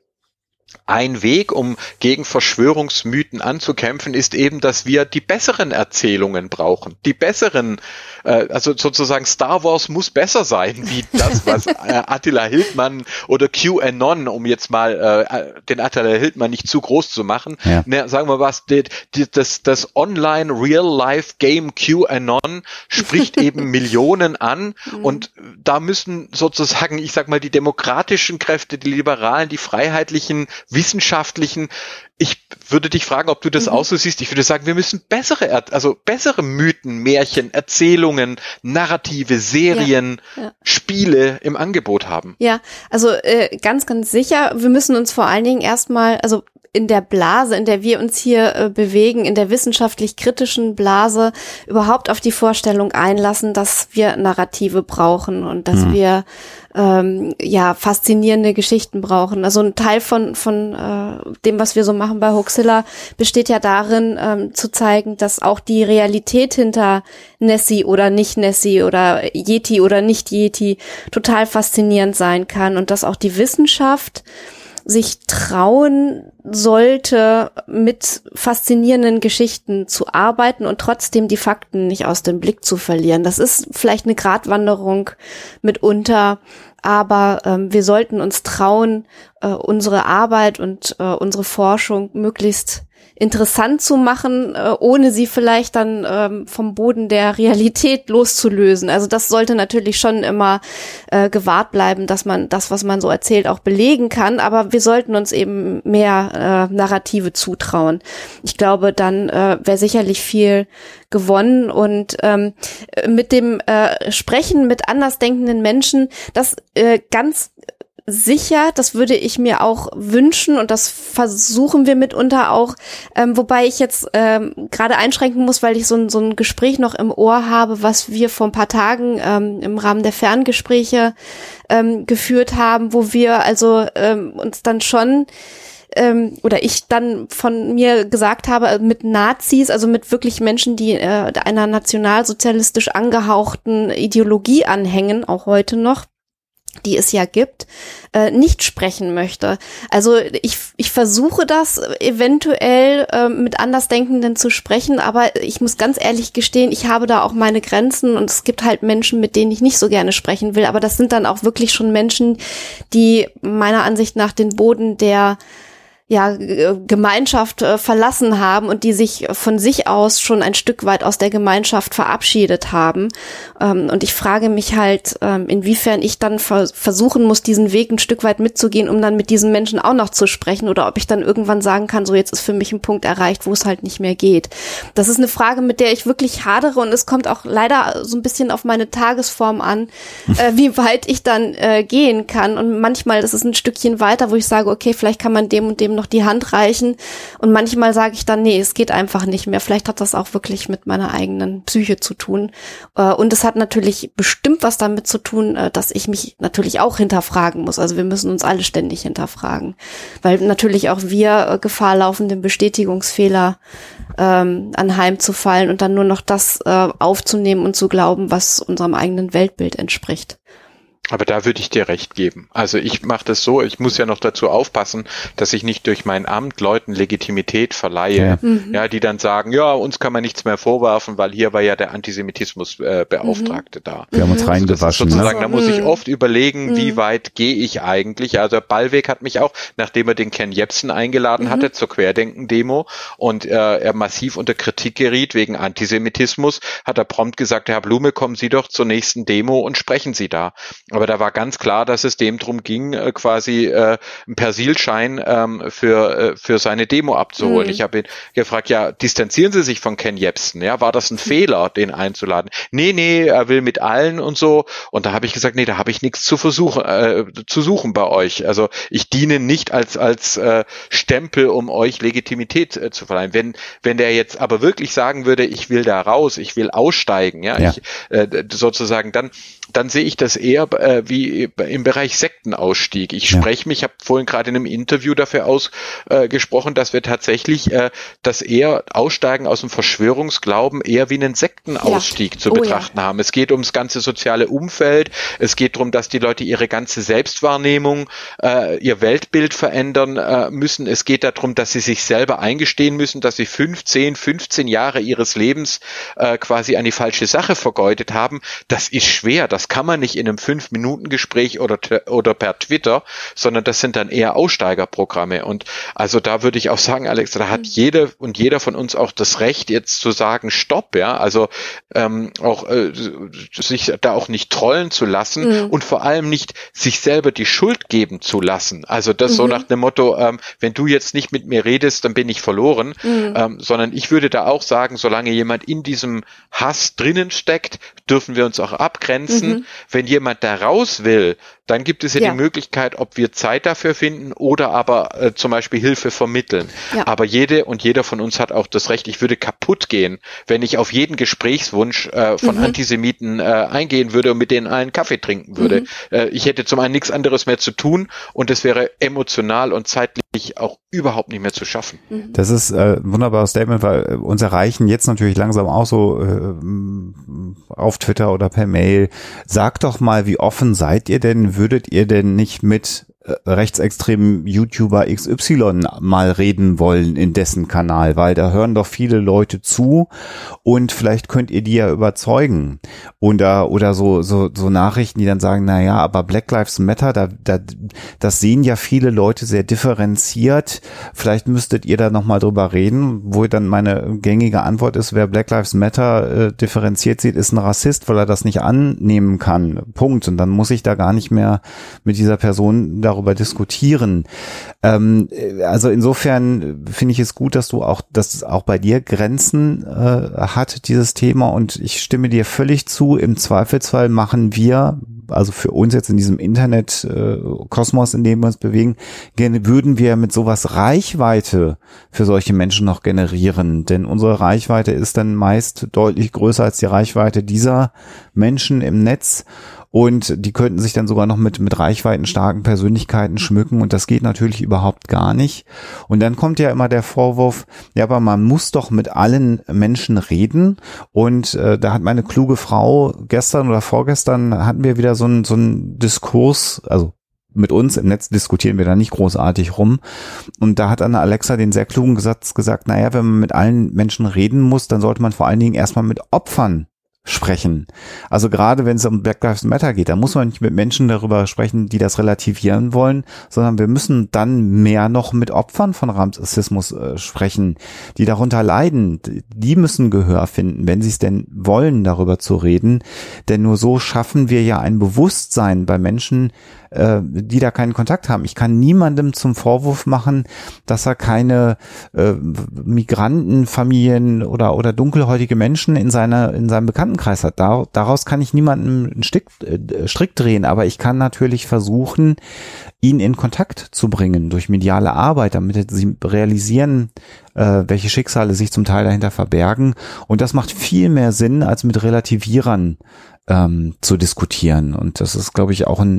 ein Weg, um gegen Verschwörungsmythen anzukämpfen, ist eben, dass wir die besseren Erzählungen brauchen. Die besseren, äh, also sozusagen Star Wars muss besser sein, wie das, was äh, Attila Hildmann oder QAnon, um jetzt mal äh, den Attila Hildmann nicht zu groß zu machen, ja. ne, sagen wir was, die, die, das, das Online Real-Life Game QAnon spricht eben Millionen an mhm. und da müssen sozusagen, ich sag mal, die demokratischen Kräfte, die Liberalen, die Freiheitlichen, wissenschaftlichen. Ich würde dich fragen, ob du das mhm. auch so siehst. Ich würde sagen, wir müssen bessere, also bessere Mythen, Märchen, Erzählungen, Narrative, Serien, ja, ja. Spiele im Angebot haben. Ja, also äh, ganz, ganz sicher. Wir müssen uns vor allen Dingen erstmal, also in der Blase, in der wir uns hier äh, bewegen, in der wissenschaftlich kritischen Blase, überhaupt auf die Vorstellung einlassen, dass wir Narrative brauchen und dass mhm. wir ähm, ja faszinierende Geschichten brauchen. Also ein Teil von von äh, dem, was wir so machen bei Hoaxilla, besteht ja darin, ähm, zu zeigen, dass auch die Realität hinter Nessie oder nicht Nessie oder Yeti oder nicht Yeti total faszinierend sein kann und dass auch die Wissenschaft sich trauen sollte, mit faszinierenden Geschichten zu arbeiten und trotzdem die Fakten nicht aus dem Blick zu verlieren. Das ist vielleicht eine Gratwanderung mitunter, aber ähm, wir sollten uns trauen, äh, unsere Arbeit und äh, unsere Forschung möglichst interessant zu machen, äh, ohne sie vielleicht dann ähm, vom Boden der Realität loszulösen. Also das sollte natürlich schon immer äh, gewahrt bleiben, dass man das, was man so erzählt, auch belegen kann. Aber wir sollten uns eben mehr äh, Narrative zutrauen. Ich glaube, dann äh, wäre sicherlich viel gewonnen und ähm, mit dem äh, Sprechen mit andersdenkenden Menschen, das äh, ganz sicher, das würde ich mir auch wünschen und das versuchen wir mitunter auch, ähm, wobei ich jetzt ähm, gerade einschränken muss, weil ich so ein, so ein Gespräch noch im Ohr habe, was wir vor ein paar Tagen ähm, im Rahmen der Ferngespräche ähm, geführt haben, wo wir also ähm, uns dann schon ähm, oder ich dann von mir gesagt habe, mit Nazis, also mit wirklich Menschen, die äh, einer nationalsozialistisch angehauchten Ideologie anhängen, auch heute noch, die es ja gibt, äh, nicht sprechen möchte. Also ich, ich versuche das eventuell äh, mit Andersdenkenden zu sprechen, aber ich muss ganz ehrlich gestehen, ich habe da auch meine Grenzen und es gibt halt Menschen, mit denen ich nicht so gerne sprechen will, aber das sind dann auch wirklich schon Menschen, die meiner Ansicht nach den Boden der ja, Gemeinschaft äh, verlassen haben und die sich von sich aus schon ein Stück weit aus der Gemeinschaft verabschiedet haben. Ähm, und ich frage mich halt, ähm, inwiefern ich dann versuchen muss, diesen Weg ein Stück weit mitzugehen, um dann mit diesen Menschen auch noch zu sprechen oder ob ich dann irgendwann sagen kann, so jetzt ist für mich ein Punkt erreicht, wo es halt nicht mehr geht. Das ist eine Frage, mit der ich wirklich hadere und es kommt auch leider so ein bisschen auf meine Tagesform an, äh, wie weit ich dann äh, gehen kann. Und manchmal ist es ein Stückchen weiter, wo ich sage, okay, vielleicht kann man dem und dem noch die Hand reichen. Und manchmal sage ich dann, nee, es geht einfach nicht mehr. Vielleicht hat das auch wirklich mit meiner eigenen Psyche zu tun. Äh, und es hat natürlich bestimmt was damit zu tun, äh, dass ich mich natürlich auch hinterfragen muss. Also wir müssen uns alle ständig hinterfragen. Weil natürlich auch wir äh, Gefahr laufen, den Bestätigungsfehler ähm, anheimzufallen und dann nur noch das äh, aufzunehmen und zu glauben, was unserem eigenen Weltbild entspricht. Aber da würde ich dir recht geben. Also ich mache das so, ich muss ja noch dazu aufpassen, dass ich nicht durch mein Amt Leuten Legitimität verleihe, ja, mhm. ja die dann sagen, ja, uns kann man nichts mehr vorwerfen, weil hier war ja der Antisemitismusbeauftragte äh, mhm. da. Wir haben uns reingewaschen. Sozusagen, ne? da muss ich mhm. oft überlegen, wie mhm. weit gehe ich eigentlich. Also Ballweg hat mich auch, nachdem er den Ken Jebsen eingeladen mhm. hatte zur Querdenken-Demo und äh, er massiv unter Kritik geriet wegen Antisemitismus, hat er prompt gesagt, Herr Blume, kommen Sie doch zur nächsten Demo und sprechen Sie da. Aber da war ganz klar, dass es dem drum ging, äh, quasi äh, einen Persilschein ähm, für, äh, für seine Demo abzuholen. Mhm. Ich habe ihn gefragt, ja, distanzieren Sie sich von Ken Jebsen? Ja, war das ein Fehler, den einzuladen? Nee, nee, er will mit allen und so. Und da habe ich gesagt, nee, da habe ich nichts zu versuchen, äh, zu suchen bei euch. Also ich diene nicht als, als äh, Stempel, um euch Legitimität äh, zu verleihen. Wenn, wenn der jetzt aber wirklich sagen würde, ich will da raus, ich will aussteigen, ja, ja. Ich, äh, sozusagen, dann dann sehe ich das eher äh, wie im Bereich Sektenausstieg. Ich ja. spreche mich, ich habe vorhin gerade in einem Interview dafür ausgesprochen, äh, dass wir tatsächlich äh, das eher Aussteigen aus dem Verschwörungsglauben eher wie einen Sektenausstieg ja. zu oh, betrachten ja. haben. Es geht ums ganze soziale Umfeld, es geht darum, dass die Leute ihre ganze Selbstwahrnehmung, äh, ihr Weltbild verändern äh, müssen. Es geht darum, dass sie sich selber eingestehen müssen, dass sie 15, 15 Jahre ihres Lebens äh, quasi an die falsche Sache vergeudet haben. Das ist schwer das kann man nicht in einem Fünf-Minuten-Gespräch oder, oder per Twitter, sondern das sind dann eher Aussteigerprogramme. Und also da würde ich auch sagen, Alex, da hat mhm. jede und jeder von uns auch das Recht, jetzt zu sagen, stopp, ja, also ähm, auch äh, sich da auch nicht trollen zu lassen mhm. und vor allem nicht sich selber die Schuld geben zu lassen. Also das mhm. so nach dem Motto, ähm, wenn du jetzt nicht mit mir redest, dann bin ich verloren, mhm. ähm, sondern ich würde da auch sagen, solange jemand in diesem Hass drinnen steckt, dürfen wir uns auch abgrenzen Mhm. Wenn jemand da raus will, dann gibt es ja, ja, die Möglichkeit, ob wir Zeit dafür finden oder aber äh, zum Beispiel Hilfe vermitteln. Ja. Aber jede und jeder von uns hat auch das Recht, ich würde kaputt gehen, wenn ich auf jeden Gesprächswunsch äh, von mhm. Antisemiten äh, eingehen würde und mit denen einen Kaffee trinken würde. Mhm. Äh, ich hätte zum einen nichts anderes mehr zu tun und es wäre emotional und zeitlich auch überhaupt nicht mehr zu schaffen. Mhm. Das ist äh, ein wunderbares Statement, weil äh, uns erreichen jetzt natürlich langsam auch so äh, auf Twitter oder per Mail. Sagt doch mal, wie offen seid ihr denn? Würdet ihr denn nicht mit rechtsextremen YouTuber XY mal reden wollen in dessen Kanal, weil da hören doch viele Leute zu und vielleicht könnt ihr die ja überzeugen. Oder, oder so, so, so Nachrichten, die dann sagen, na ja, aber Black Lives Matter, da, da, das sehen ja viele Leute sehr differenziert. Vielleicht müsstet ihr da nochmal drüber reden, wo dann meine gängige Antwort ist, wer Black Lives Matter äh, differenziert sieht, ist ein Rassist, weil er das nicht annehmen kann. Punkt. Und dann muss ich da gar nicht mehr mit dieser Person darüber darüber diskutieren. Ähm, also insofern finde ich es gut, dass du auch, dass es auch bei dir Grenzen äh, hat, dieses Thema. Und ich stimme dir völlig zu. Im Zweifelsfall machen wir also für uns jetzt in diesem Internet-Kosmos, in dem wir uns bewegen, würden wir mit sowas Reichweite für solche Menschen noch generieren. Denn unsere Reichweite ist dann meist deutlich größer als die Reichweite dieser Menschen im Netz und die könnten sich dann sogar noch mit, mit reichweitenstarken Persönlichkeiten schmücken und das geht natürlich überhaupt gar nicht. Und dann kommt ja immer der Vorwurf, ja, aber man muss doch mit allen Menschen reden und äh, da hat meine kluge Frau gestern oder vorgestern hatten wir wieder so einen so einen Diskurs, also mit uns im Netz diskutieren wir da nicht großartig rum. Und da hat Anna Alexa den sehr klugen Satz gesagt, naja, wenn man mit allen Menschen reden muss, dann sollte man vor allen Dingen erstmal mit Opfern sprechen. Also gerade wenn es um Black Lives Matter geht, da muss man nicht mit Menschen darüber sprechen, die das relativieren wollen, sondern wir müssen dann mehr noch mit Opfern von Rassismus äh, sprechen, die darunter leiden. Die müssen Gehör finden, wenn sie es denn wollen, darüber zu reden. Denn nur so schaffen wir ja ein Bewusstsein bei Menschen, äh, die da keinen Kontakt haben. Ich kann niemandem zum Vorwurf machen, dass er keine äh, Migrantenfamilien oder oder dunkelhäutige Menschen in seiner in seinem Bekanntenkreis hat. Da, daraus kann ich niemanden einen Stick, äh, Strick drehen, aber ich kann natürlich versuchen, ihn in Kontakt zu bringen durch mediale Arbeit, damit sie realisieren, äh, welche Schicksale sich zum Teil dahinter verbergen. Und das macht viel mehr Sinn, als mit Relativierern ähm, zu diskutieren. Und das ist, glaube ich, auch ein,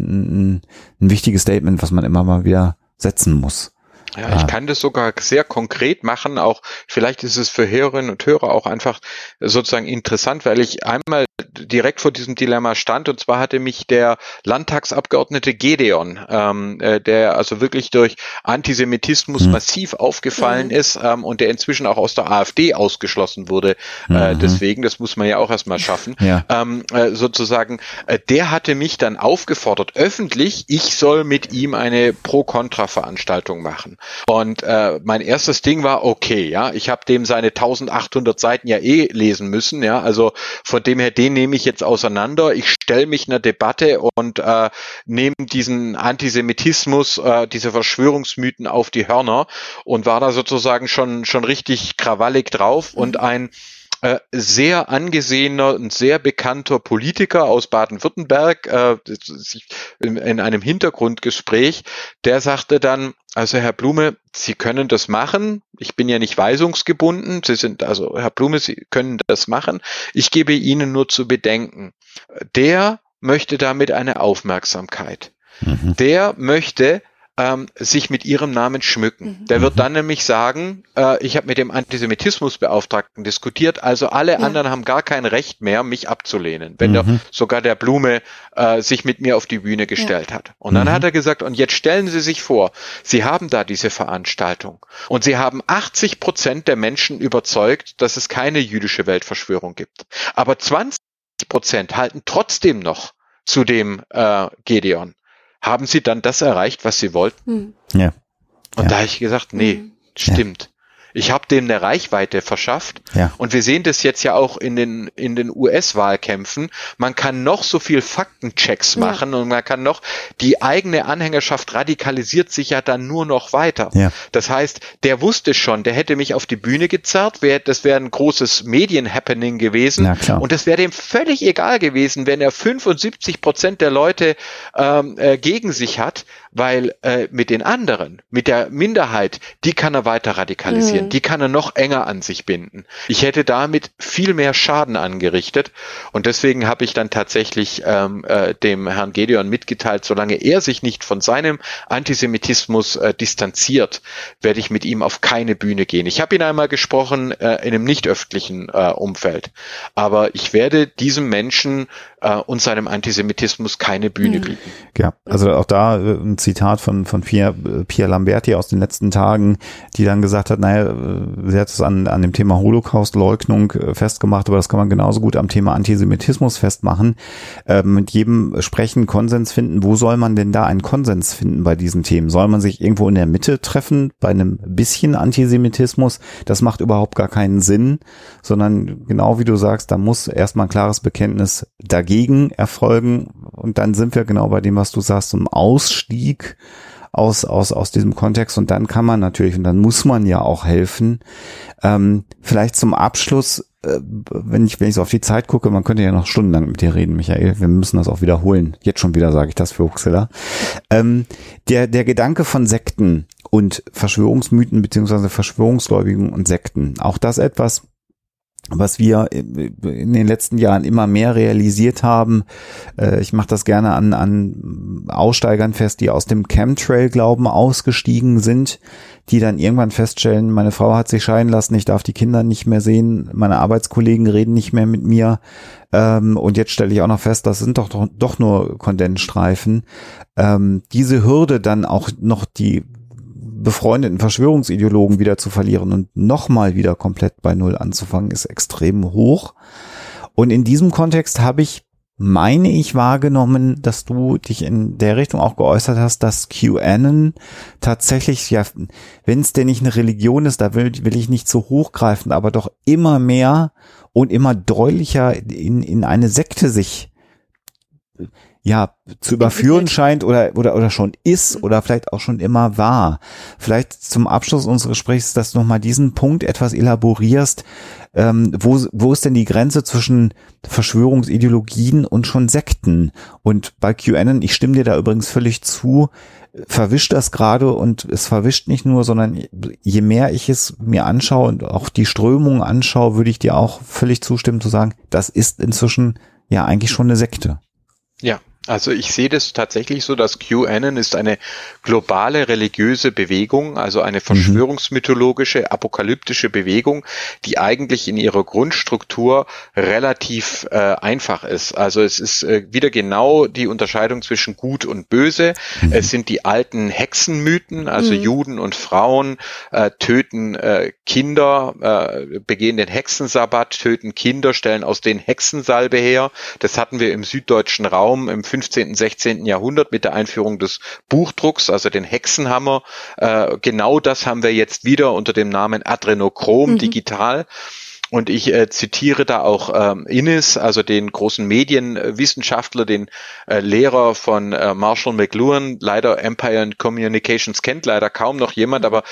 ein, ein wichtiges Statement, was man immer mal wieder setzen muss. Ja, ich ah. kann das sogar sehr konkret machen. Auch vielleicht ist es für Hörerinnen und Hörer auch einfach sozusagen interessant, weil ich einmal direkt vor diesem Dilemma stand. Und zwar hatte mich der Landtagsabgeordnete Gedeon, ähm, äh, der also wirklich durch Antisemitismus mhm. massiv aufgefallen mhm. ist ähm, und der inzwischen auch aus der AfD ausgeschlossen wurde. Äh, mhm. deswegen, das muss man ja auch erstmal schaffen. Ja. Ähm, äh, sozusagen, äh, der hatte mich dann aufgefordert, öffentlich, ich soll mit ihm eine Pro-Kontra-Veranstaltung machen. Und äh, mein erstes Ding war, okay, ja, ich habe dem seine 1800 Seiten ja eh lesen müssen, ja, also von dem her, den nehme ich jetzt auseinander. Ich stelle mich einer Debatte und äh, nehme diesen Antisemitismus, äh, diese Verschwörungsmythen auf die Hörner und war da sozusagen schon, schon richtig krawallig drauf und mhm. ein sehr angesehener und sehr bekannter Politiker aus Baden-Württemberg äh, in, in einem Hintergrundgespräch, der sagte dann, also Herr Blume, Sie können das machen. Ich bin ja nicht weisungsgebunden. Sie sind, also Herr Blume, Sie können das machen. Ich gebe Ihnen nur zu bedenken. Der möchte damit eine Aufmerksamkeit. Mhm. Der möchte, ähm, sich mit ihrem Namen schmücken. Mhm. Der wird mhm. dann nämlich sagen, äh, ich habe mit dem Antisemitismusbeauftragten diskutiert, also alle ja. anderen haben gar kein Recht mehr, mich abzulehnen, wenn mhm. der, sogar der Blume äh, sich mit mir auf die Bühne gestellt ja. hat. Und dann mhm. hat er gesagt, und jetzt stellen Sie sich vor, Sie haben da diese Veranstaltung und Sie haben 80 Prozent der Menschen überzeugt, dass es keine jüdische Weltverschwörung gibt. Aber 20 Prozent halten trotzdem noch zu dem äh, Gedeon haben sie dann das erreicht, was sie wollten? Hm. Ja. Und ja. da habe ich gesagt, nee, hm. stimmt. Ich habe dem eine Reichweite verschafft. Ja. Und wir sehen das jetzt ja auch in den, in den US-Wahlkämpfen. Man kann noch so viel Faktenchecks machen ja. und man kann noch, die eigene Anhängerschaft radikalisiert sich ja dann nur noch weiter. Ja. Das heißt, der wusste schon, der hätte mich auf die Bühne gezerrt, wär, das wäre ein großes Medien-Happening gewesen. Und das wäre dem völlig egal gewesen, wenn er 75 Prozent der Leute ähm, äh, gegen sich hat, weil äh, mit den anderen, mit der Minderheit, die kann er weiter radikalisieren, mhm. die kann er noch enger an sich binden. Ich hätte damit viel mehr Schaden angerichtet und deswegen habe ich dann tatsächlich ähm, äh, dem Herrn Gedeon mitgeteilt, solange er sich nicht von seinem Antisemitismus äh, distanziert, werde ich mit ihm auf keine Bühne gehen. Ich habe ihn einmal gesprochen äh, in einem nicht öffentlichen äh, Umfeld, aber ich werde diesem Menschen äh, und seinem Antisemitismus keine Bühne mhm. bieten. Ja, also auch da äh, ein Zitat von, von Pierre, Pierre Lamberti aus den letzten Tagen, die dann gesagt hat, naja, äh, sie hat es an, an dem Thema Holocaust-Leugnung äh, festgemacht, aber das kann man genauso gut am Thema Antisemitismus festmachen. Äh, mit jedem Sprechen Konsens finden. Wo soll man denn da einen Konsens finden bei diesen Themen? Soll man sich irgendwo in der Mitte treffen bei einem bisschen Antisemitismus? Das macht überhaupt gar keinen Sinn, sondern genau wie du sagst, da muss erstmal ein klares Bekenntnis dagegen erfolgen und dann sind wir genau bei dem, was du sagst, im Ausstieg aus, aus, aus diesem Kontext und dann kann man natürlich und dann muss man ja auch helfen. Ähm, vielleicht zum Abschluss, äh, wenn ich, wenn ich so auf die Zeit gucke, man könnte ja noch stundenlang mit dir reden, Michael. Wir müssen das auch wiederholen. Jetzt schon wieder sage ich das für Huxilla. Ähm, der, der Gedanke von Sekten und Verschwörungsmythen beziehungsweise Verschwörungsgläubigen und Sekten, auch das etwas, was wir in den letzten Jahren immer mehr realisiert haben. Äh, ich mache das gerne an, an Aussteigern fest, die aus dem Chemtrail-Glauben ausgestiegen sind, die dann irgendwann feststellen, meine Frau hat sich scheiden lassen, ich darf die Kinder nicht mehr sehen, meine Arbeitskollegen reden nicht mehr mit mir. Ähm, und jetzt stelle ich auch noch fest, das sind doch, doch, doch nur Kondensstreifen. Ähm, diese Hürde dann auch noch die befreundeten Verschwörungsideologen wieder zu verlieren und nochmal wieder komplett bei Null anzufangen, ist extrem hoch. Und in diesem Kontext habe ich, meine ich, wahrgenommen, dass du dich in der Richtung auch geäußert hast, dass QAnon tatsächlich, ja, wenn es denn nicht eine Religion ist, da will, will ich nicht so hochgreifen, aber doch immer mehr und immer deutlicher in, in eine Sekte sich ja, zu überführen scheint oder, oder, oder schon ist oder vielleicht auch schon immer war. Vielleicht zum Abschluss unseres Gesprächs, dass du nochmal diesen Punkt etwas elaborierst. Ähm, wo, wo ist denn die Grenze zwischen Verschwörungsideologien und schon Sekten? Und bei QAnon, ich stimme dir da übrigens völlig zu, verwischt das gerade und es verwischt nicht nur, sondern je mehr ich es mir anschaue und auch die Strömungen anschaue, würde ich dir auch völlig zustimmen zu sagen, das ist inzwischen ja eigentlich schon eine Sekte. Ja, Also ich sehe das tatsächlich so, dass QAnon ist eine globale religiöse Bewegung, also eine mhm. verschwörungsmythologische, apokalyptische Bewegung, die eigentlich in ihrer Grundstruktur relativ äh, einfach ist. Also es ist äh, wieder genau die Unterscheidung zwischen Gut und Böse. Mhm. Es sind die alten Hexenmythen, also mhm. Juden und Frauen äh, töten äh, Kinder, äh, begehen den Hexensabbat, töten Kinder, stellen aus den Hexensalbe her. Das hatten wir im süddeutschen Raum im 15., 16. Jahrhundert mit der Einführung des Buchdrucks, also den Hexenhammer. Äh, genau das haben wir jetzt wieder unter dem Namen Adrenochrom mhm. digital. Und ich äh, zitiere da auch ähm, Innes, also den großen Medienwissenschaftler, den äh, Lehrer von äh, Marshall McLuhan. Leider Empire and Communications kennt leider kaum noch jemand, aber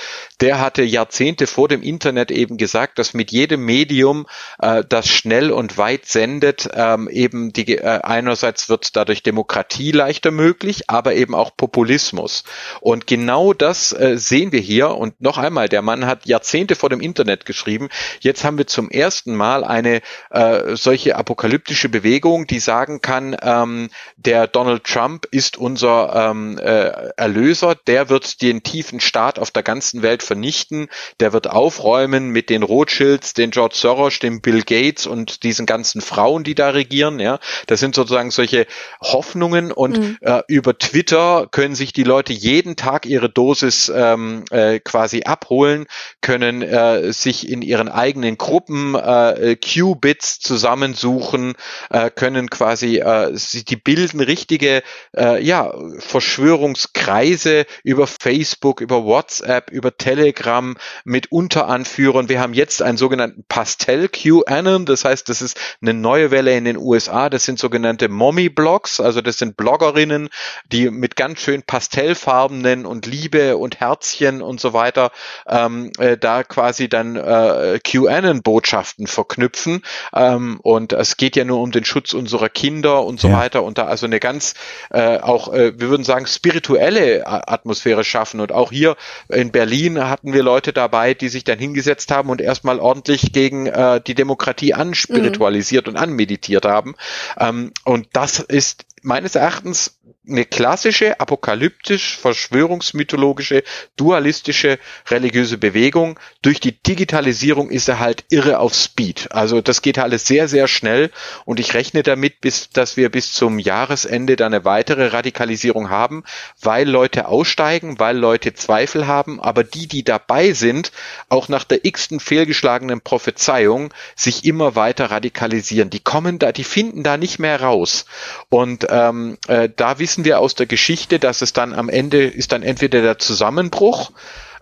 der hatte Jahrzehnte vor dem Internet eben gesagt, dass mit jedem Medium, äh, das schnell und weit sendet, ähm, eben die äh, einerseits wird dadurch Demokratie leichter möglich, aber eben auch Populismus. Und genau das äh, sehen wir hier. Und noch einmal, der Mann hat Jahrzehnte vor dem Internet geschrieben. Jetzt haben wir zum zum ersten Mal eine äh, solche apokalyptische Bewegung, die sagen kann, ähm, der Donald Trump ist unser ähm, äh, Erlöser, der wird den tiefen Staat auf der ganzen Welt vernichten, der wird aufräumen mit den Rothschilds, den George Soros, dem Bill Gates und diesen ganzen Frauen, die da regieren. Ja, das sind sozusagen solche Hoffnungen und mhm. äh, über Twitter können sich die Leute jeden Tag ihre Dosis ähm, äh, quasi abholen, können äh, sich in ihren eigenen Gruppen Gruppen äh, Q-Bits zusammensuchen, äh, können quasi, äh, die bilden richtige äh, ja, Verschwörungskreise über Facebook, über WhatsApp, über Telegram mit Unteranführern. Wir haben jetzt einen sogenannten Pastel-QAnon, das heißt, das ist eine neue Welle in den USA, das sind sogenannte Mommy-Blogs, also das sind Bloggerinnen, die mit ganz schön pastellfarbenen und Liebe und Herzchen und so weiter ähm, äh, da quasi dann äh, QAnon-Botschaften Botschaften verknüpfen. Ähm, und es geht ja nur um den Schutz unserer Kinder und so ja. weiter. Und da also eine ganz äh, auch, äh, wir würden sagen, spirituelle Atmosphäre schaffen. Und auch hier in Berlin hatten wir Leute dabei, die sich dann hingesetzt haben und erstmal ordentlich gegen äh, die Demokratie anspiritualisiert mhm. und anmeditiert haben. Ähm, und das ist meines Erachtens eine klassische, apokalyptisch, verschwörungsmythologische, dualistische religiöse Bewegung. Durch die Digitalisierung ist er halt irre auf Speed. Also das geht alles sehr, sehr schnell und ich rechne damit, bis, dass wir bis zum Jahresende dann eine weitere Radikalisierung haben, weil Leute aussteigen, weil Leute Zweifel haben, aber die, die dabei sind, auch nach der x-ten fehlgeschlagenen Prophezeiung sich immer weiter radikalisieren. Die kommen da, die finden da nicht mehr raus. Und ähm, äh, da wissen wir aus der Geschichte, dass es dann am Ende ist dann entweder der Zusammenbruch,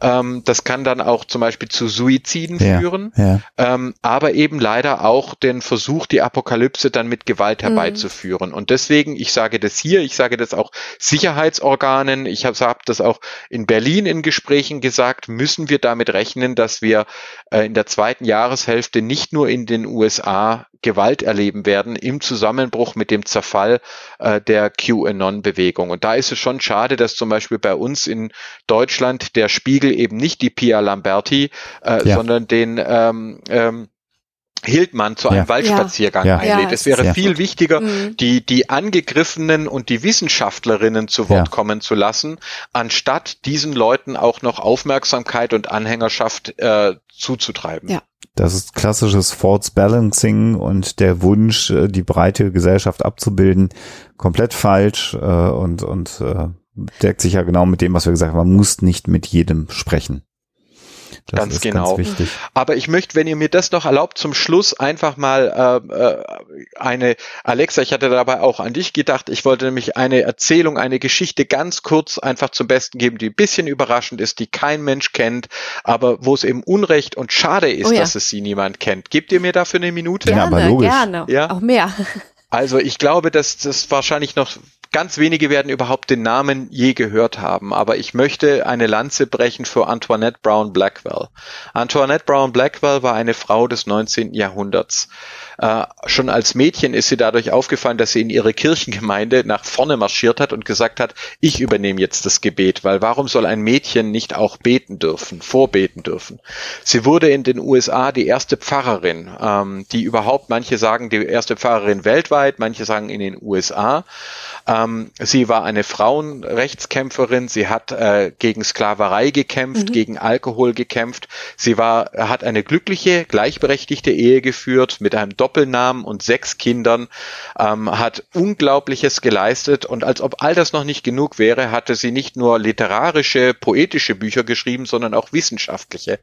ähm, das kann dann auch zum Beispiel zu Suiziden ja, führen, ja. Ähm, aber eben leider auch den Versuch, die Apokalypse dann mit Gewalt mhm. herbeizuführen. Mhm. Und deswegen, ich sage das hier, ich sage das auch Sicherheitsorganen, ich habe hab das auch in Berlin in Gesprächen gesagt, müssen wir damit rechnen, dass wir äh, in der zweiten Jahreshälfte nicht nur in den USA Gewalt erleben werden im Zusammenbruch mit dem Zerfall äh, der QAnon-Bewegung. Und da ist es schon schade, dass zum Beispiel bei uns in Deutschland der Spiegel eben nicht die Pia Lamberti, äh, ja. sondern den ähm, ähm, Hildmann zu einem ja. Waldspaziergang ja. einlädt. es wäre viel wichtiger, mhm. die, die Angegriffenen und die Wissenschaftlerinnen zu Wort kommen zu lassen, anstatt diesen Leuten auch noch Aufmerksamkeit und Anhängerschaft äh, zuzutreiben. Ja. Das ist klassisches False Balancing und der Wunsch, äh, die breite Gesellschaft abzubilden, komplett falsch äh, und, und äh, deckt sich ja genau mit dem, was wir gesagt haben. Man muss nicht mit jedem sprechen. Das ganz genau. Ganz Aber ich möchte, wenn ihr mir das noch erlaubt, zum Schluss einfach mal äh, äh, eine, Alexa, ich hatte dabei auch an dich gedacht, ich wollte nämlich eine Erzählung, eine Geschichte ganz kurz einfach zum Besten geben, die ein bisschen überraschend ist, die kein Mensch kennt, aber wo es eben Unrecht und schade ist, oh ja. dass es sie niemand kennt. Gebt ihr mir dafür eine Minute? Gerne, ja, aber logisch. gerne. Ja? Auch mehr. Also ich glaube, dass das wahrscheinlich noch Ganz wenige werden überhaupt den Namen je gehört haben, aber ich möchte eine Lanze brechen für Antoinette Brown Blackwell. Antoinette Brown Blackwell war eine Frau des 19. Jahrhunderts. Äh, schon als Mädchen ist sie dadurch aufgefallen, dass sie in ihre Kirchengemeinde nach vorne marschiert hat und gesagt hat, ich übernehme jetzt das Gebet, weil warum soll ein Mädchen nicht auch beten dürfen, vorbeten dürfen? Sie wurde in den USA die erste Pfarrerin, ähm, die überhaupt, manche sagen die erste Pfarrerin weltweit, manche sagen in den USA. Ähm, Ähm, sie war eine Frauenrechtskämpferin. Sie hat äh, gegen Sklaverei gekämpft, mhm. gegen Alkohol gekämpft. Sie war, hat eine glückliche, gleichberechtigte Ehe geführt mit einem Doppelnamen und sechs Kindern, ähm, hat Unglaubliches geleistet und als ob all das noch nicht genug wäre, hatte sie nicht nur literarische, poetische Bücher geschrieben, sondern auch wissenschaftliche.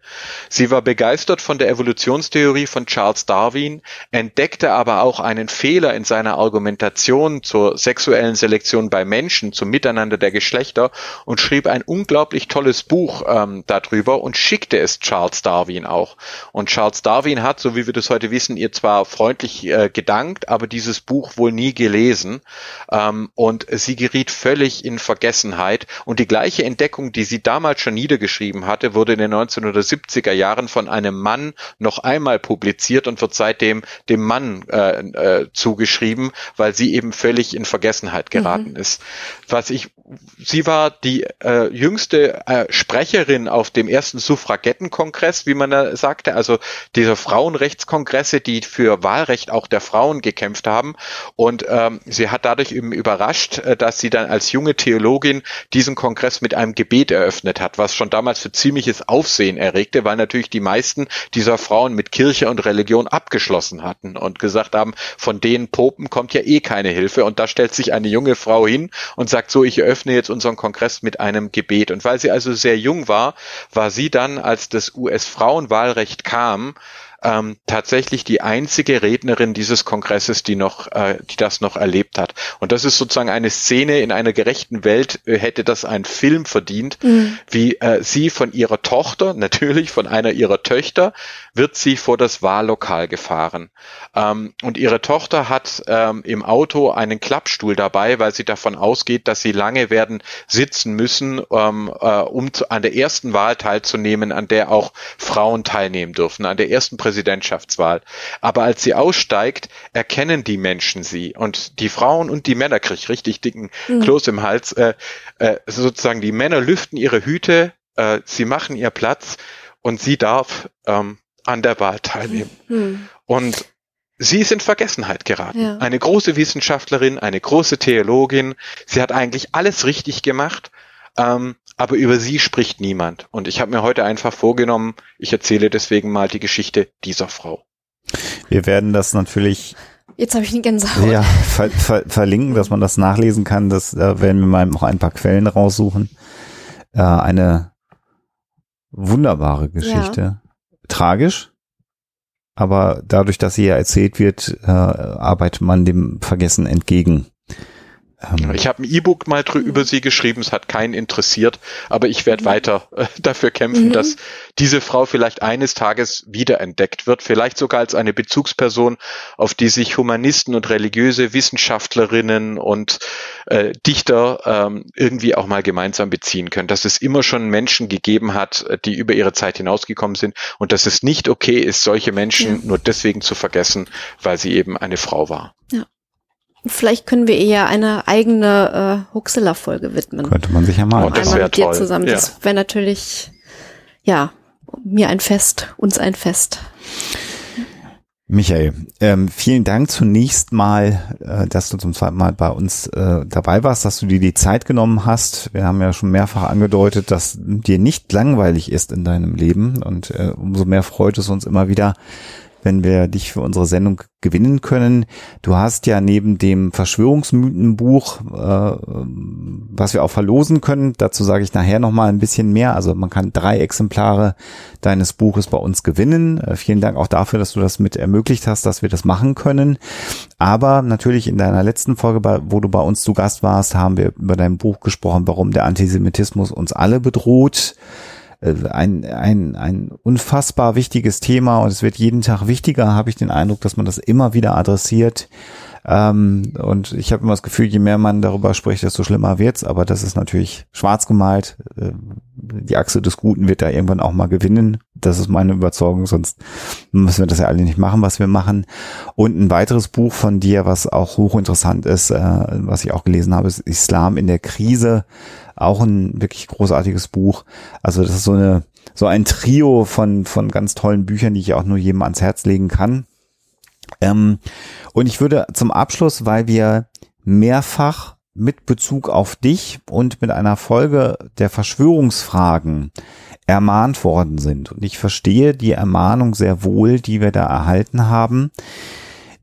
Sie war begeistert von der Evolutionstheorie von Charles Darwin, entdeckte aber auch einen Fehler in seiner Argumentation zur sexuellen Selektion bei Menschen, zum Miteinander der Geschlechter und schrieb ein unglaublich tolles Buch ähm, darüber und schickte es Charles Darwin auch. Und Charles Darwin hat, so wie wir das heute wissen, ihr zwar freundlich äh, gedankt, aber dieses Buch wohl nie gelesen. Ähm, und sie geriet völlig in Vergessenheit. Und die gleiche Entdeckung, die sie damals schon niedergeschrieben hatte, wurde in den 1970er Jahren von einem Mann noch einmal publiziert und wird seitdem dem Mann äh, äh, zugeschrieben, weil sie eben völlig in Vergessenheit geraten mhm. ist. Was ich, sie war die äh, jüngste äh, Sprecherin auf dem ersten Suffragettenkongress, wie man da sagte, also dieser Frauenrechtskongresse, die für Wahlrecht auch der Frauen gekämpft haben. Und ähm, sie hat dadurch eben überrascht, äh, dass sie dann als junge Theologin diesen Kongress mit einem Gebet eröffnet hat, was schon damals für ziemliches Aufsehen erregte, weil natürlich die meisten dieser Frauen mit Kirche und Religion abgeschlossen hatten und gesagt haben, von den Popen kommt ja eh keine Hilfe. Und da stellt sich eine junge Frau hin und sagt so, ich eröffne jetzt unseren Kongress mit einem Gebet. Und weil sie also sehr jung war, war sie dann, als das US-Frauenwahlrecht kam, ähm, tatsächlich die einzige Rednerin dieses Kongresses, die noch, äh, die das noch erlebt hat. Und das ist sozusagen eine Szene in einer gerechten Welt, äh, hätte das ein Film verdient, mhm. wie äh, sie von ihrer Tochter, natürlich von einer ihrer Töchter, wird sie vor das Wahllokal gefahren. Ähm, und ihre Tochter hat ähm, im Auto einen Klappstuhl dabei, weil sie davon ausgeht, dass sie lange werden sitzen müssen, ähm, äh, um zu, an der ersten Wahl teilzunehmen, an der auch Frauen teilnehmen dürfen, an der ersten Präsidentschaftswahl. Aber als sie aussteigt, erkennen die Menschen sie und die Frauen und die Männer kriegen richtig dicken mhm. Kloß im Hals. Äh, äh, sozusagen die Männer lüften ihre Hüte, äh, sie machen ihr Platz und sie darf ähm, an der Wahl teilnehmen. Mhm. Und sie ist in Vergessenheit geraten. Ja. Eine große Wissenschaftlerin, eine große Theologin. Sie hat eigentlich alles richtig gemacht. Ähm, aber über sie spricht niemand. Und ich habe mir heute einfach vorgenommen, ich erzähle deswegen mal die Geschichte dieser Frau. Wir werden das natürlich Jetzt habe ich eine Gänsehaut. Ja, ver ver verlinken, dass man das nachlesen kann. Das äh, werden wir mal noch ein paar Quellen raussuchen. Äh, eine wunderbare Geschichte. Ja. Tragisch, aber dadurch, dass sie ja erzählt wird, äh, arbeitet man dem Vergessen entgegen. Ähm, ich habe ein E-Book mal drüber über sie geschrieben, es hat keinen interessiert, aber ich werde mhm. weiter äh, dafür kämpfen, mhm. dass diese Frau vielleicht eines Tages wiederentdeckt wird, vielleicht sogar als eine Bezugsperson, auf die sich Humanisten und religiöse Wissenschaftlerinnen und äh, Dichter ähm, irgendwie auch mal gemeinsam beziehen können, dass es immer schon Menschen gegeben hat, äh, die über ihre Zeit hinausgekommen sind und dass es nicht okay ist, solche Menschen ja. nur deswegen zu vergessen, weil sie eben eine Frau war. Ja. Vielleicht können wir eher eine eigene äh, Huxela-Folge widmen. Könnte man sich ja mal. Oh, das Einmal mit dir toll. zusammen. Ja. Das wäre natürlich, ja, mir ein Fest, uns ein Fest. Michael, ähm, vielen Dank zunächst mal, äh, dass du zum zweiten Mal bei uns äh, dabei warst, dass du dir die Zeit genommen hast. Wir haben ja schon mehrfach angedeutet, dass dir nicht langweilig ist in deinem Leben und äh, umso mehr freut es uns immer wieder, wenn wir dich für unsere Sendung gewinnen können. Du hast ja neben dem Verschwörungsmythenbuch, äh, was wir auch verlosen können, dazu sage ich nachher nochmal ein bisschen mehr. Also man kann drei Exemplare deines Buches bei uns gewinnen. Äh, vielen Dank auch dafür, dass du das mit ermöglicht hast, dass wir das machen können. Aber natürlich in deiner letzten Folge, wo du bei uns zu Gast warst, haben wir über dein Buch gesprochen, warum der Antisemitismus uns alle bedroht. Äh, ein, ein, ein unfassbar wichtiges Thema und es wird jeden Tag wichtiger, habe ich den Eindruck, dass man das immer wieder adressiert. Ähm, und ich habe immer das Gefühl, je mehr man darüber spricht, desto schlimmer wird's. Aber das ist natürlich schwarz gemalt. Äh, die Achse des Guten wird da irgendwann auch mal gewinnen. Das ist meine Überzeugung. Sonst müssen wir das ja alle nicht machen, was wir machen. Und ein weiteres Buch von dir, was auch hochinteressant ist, äh, was ich auch gelesen habe, ist Islam in der Krise. Auch ein wirklich großartiges Buch. Also das ist so eine so ein Trio von von ganz tollen Büchern, die ich auch nur jedem ans Herz legen kann. Ähm, und ich würde zum Abschluss, weil wir mehrfach mit Bezug auf dich und mit einer Folge der Verschwörungsfragen ermahnt worden sind. Und ich verstehe die Ermahnung sehr wohl, die wir da erhalten haben.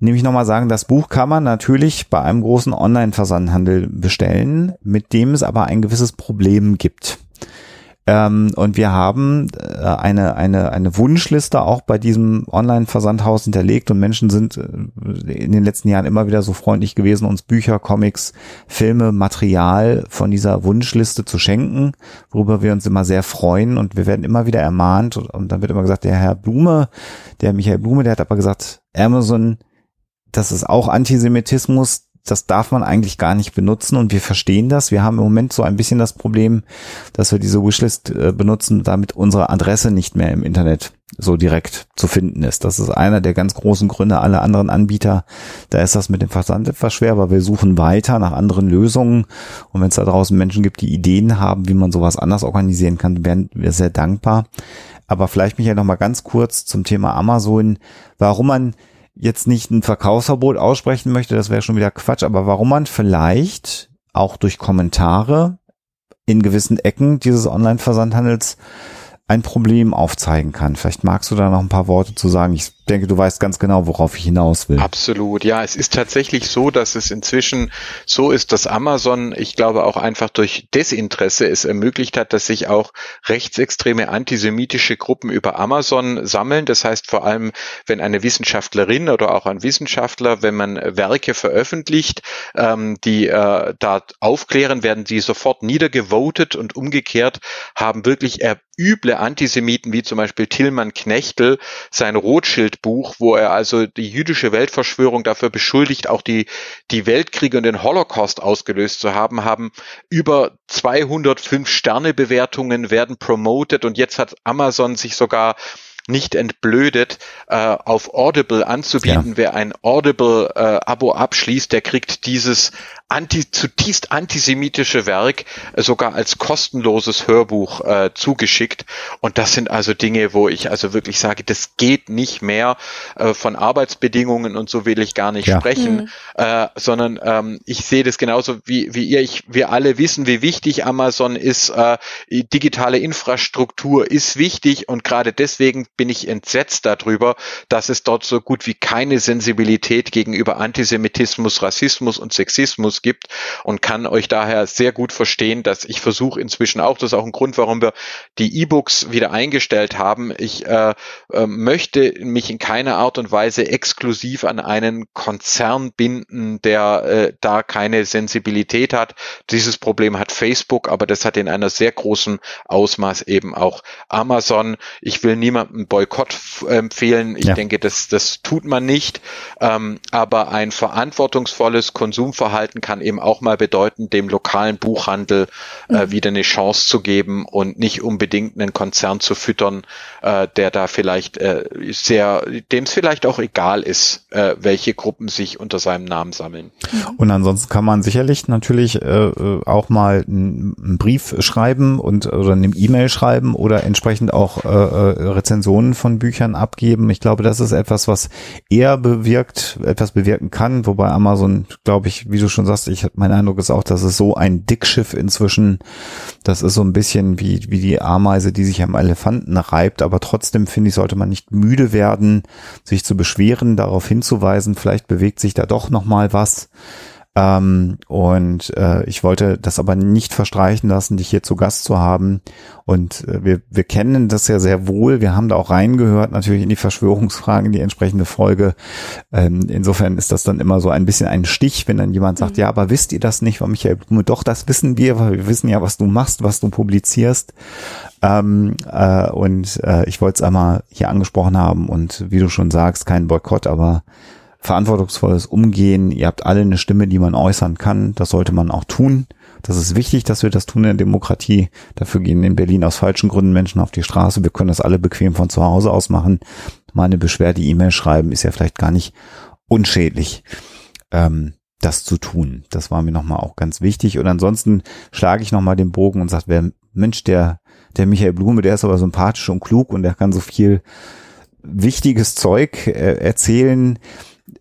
Nämlich nochmal sagen, das Buch kann man natürlich bei einem großen Online-Versandhandel bestellen, mit dem es aber ein gewisses Problem gibt. Ähm, und wir haben äh, eine, eine, eine Wunschliste auch bei diesem Online-Versandhaus hinterlegt und Menschen sind äh, in den letzten Jahren immer wieder so freundlich gewesen, uns Bücher, Comics, Filme, Material von dieser Wunschliste zu schenken, worüber wir uns immer sehr freuen und wir werden immer wieder ermahnt und, und dann wird immer gesagt, der Herr Blume, der Michael Blume, der hat aber gesagt, Amazon, das ist auch Antisemitismus, das darf man eigentlich gar nicht benutzen und wir verstehen das. Wir haben im Moment so ein bisschen das Problem, dass wir diese Wishlist äh, benutzen, damit unsere Adresse nicht mehr im Internet so direkt zu finden ist. Das ist einer der ganz großen Gründe. Alle anderen Anbieter, da ist das mit dem Versand etwas schwer, aber wir suchen weiter nach anderen Lösungen. Und wenn es da draußen Menschen gibt, die Ideen haben, wie man sowas anders organisieren kann, wären wir sehr dankbar. Aber vielleicht mich ja noch mal ganz kurz zum Thema Amazon, warum man jetzt nicht ein Verkaufsverbot aussprechen möchte, das wäre schon wieder Quatsch, aber warum man vielleicht auch durch Kommentare in gewissen Ecken dieses Online-Versandhandels ein Problem aufzeigen kann. Vielleicht magst du da noch ein paar Worte zu sagen. Ich denke, du weißt ganz genau, worauf ich hinaus will. Absolut, ja. Es ist tatsächlich so, dass es inzwischen so ist, dass Amazon, ich glaube auch einfach durch Desinteresse es ermöglicht hat, dass sich auch rechtsextreme antisemitische Gruppen über Amazon sammeln. Das heißt vor allem, wenn eine Wissenschaftlerin oder auch ein Wissenschaftler, wenn man Werke veröffentlicht, ähm, die äh, da aufklären, werden die sofort niedergevotet und umgekehrt haben wirklich üble Antisemiten wie zum Beispiel Tillmann Knechtel sein Rothschild-Buch, wo er also die jüdische Weltverschwörung dafür beschuldigt, auch die, die Weltkriege und den Holocaust ausgelöst zu haben, haben über 205 Sterne Bewertungen werden promoted und jetzt hat Amazon sich sogar nicht entblödet, äh, auf Audible anzubieten. Ja. Wer ein Audible-Abo äh, abschließt, der kriegt dieses anti, zutiefst antisemitische Werk äh, sogar als kostenloses Hörbuch äh, zugeschickt. Und das sind also Dinge, wo ich also wirklich sage, das geht nicht mehr äh, von Arbeitsbedingungen und so will ich gar nicht ja. sprechen, mhm. äh, sondern ähm, ich sehe das genauso wie, wie ihr. Ich, wir alle wissen, wie wichtig Amazon ist. Äh, digitale Infrastruktur ist wichtig und gerade deswegen bin ich entsetzt darüber, dass es dort so gut wie keine Sensibilität gegenüber Antisemitismus, Rassismus und Sexismus gibt und kann euch daher sehr gut verstehen, dass ich versuche inzwischen auch, das ist auch ein Grund, warum wir die E-Books wieder eingestellt haben. Ich äh, äh, möchte mich in keiner Art und Weise exklusiv an einen Konzern binden, der äh, da keine Sensibilität hat. Dieses Problem hat Facebook, aber das hat in einer sehr großen Ausmaß eben auch Amazon. Ich will niemandem Boykott empfehlen. Ich ja. denke, das, das tut man nicht. Ähm, aber ein verantwortungsvolles Konsumverhalten kann eben auch mal bedeuten, dem lokalen Buchhandel äh, mhm. wieder eine Chance zu geben und nicht unbedingt einen Konzern zu füttern, äh, der da vielleicht äh, sehr, dem es vielleicht auch egal ist, äh, welche Gruppen sich unter seinem Namen sammeln. Mhm. Und ansonsten kann man sicherlich natürlich äh, äh auch mal einen Brief schreiben und oder eine E-Mail schreiben oder entsprechend auch äh, äh, Rezensionen von Büchern abgeben. Ich glaube, das ist etwas, was eher bewirkt, etwas bewirken kann, wobei Amazon, glaube ich, wie du schon sagst, hast. Ich mein Eindruck ist auch, dass es so ein Dickschiff inzwischen, das ist so ein bisschen wie, wie die Ameise, die sich am Elefanten reibt, aber trotzdem finde ich, sollte man nicht müde werden, sich zu beschweren, darauf hinzuweisen, vielleicht bewegt sich da doch nochmal was. Ähm, und äh, ich wollte das aber nicht verstreichen lassen, dich hier zu Gast zu haben. Und äh, wir, wir kennen das ja sehr wohl. Wir haben da auch reingehört, natürlich in die Verschwörungsfragen, die entsprechende Folge. Ähm, insofern ist das dann immer so ein bisschen ein Stich, wenn dann jemand sagt, mhm. ja, aber wisst ihr das nicht von Michael Blume? Doch, das wissen wir, weil wir wissen ja, was du machst, was du publizierst. Ähm, äh, und äh, ich wollte es einmal hier angesprochen haben und wie du schon sagst, kein Boykott, aber verantwortungsvolles Umgehen. Ihr habt alle eine Stimme, die man äußern kann. Das sollte man auch tun. Das ist wichtig, dass wir das tun in der Demokratie. Dafür gehen in Berlin aus falschen Gründen Menschen auf die Straße. Wir können das alle bequem von zu Hause aus machen. Mal eine Beschwerde, E-Mail schreiben, ist ja vielleicht gar nicht unschädlich. Ähm, das zu tun. Das war mir nochmal auch ganz wichtig. Und ansonsten schlage ich nochmal den Bogen und sage, wer Mensch, der, der Michael Blume, der ist aber sympathisch und klug und der kann so viel wichtiges Zeug äh, erzählen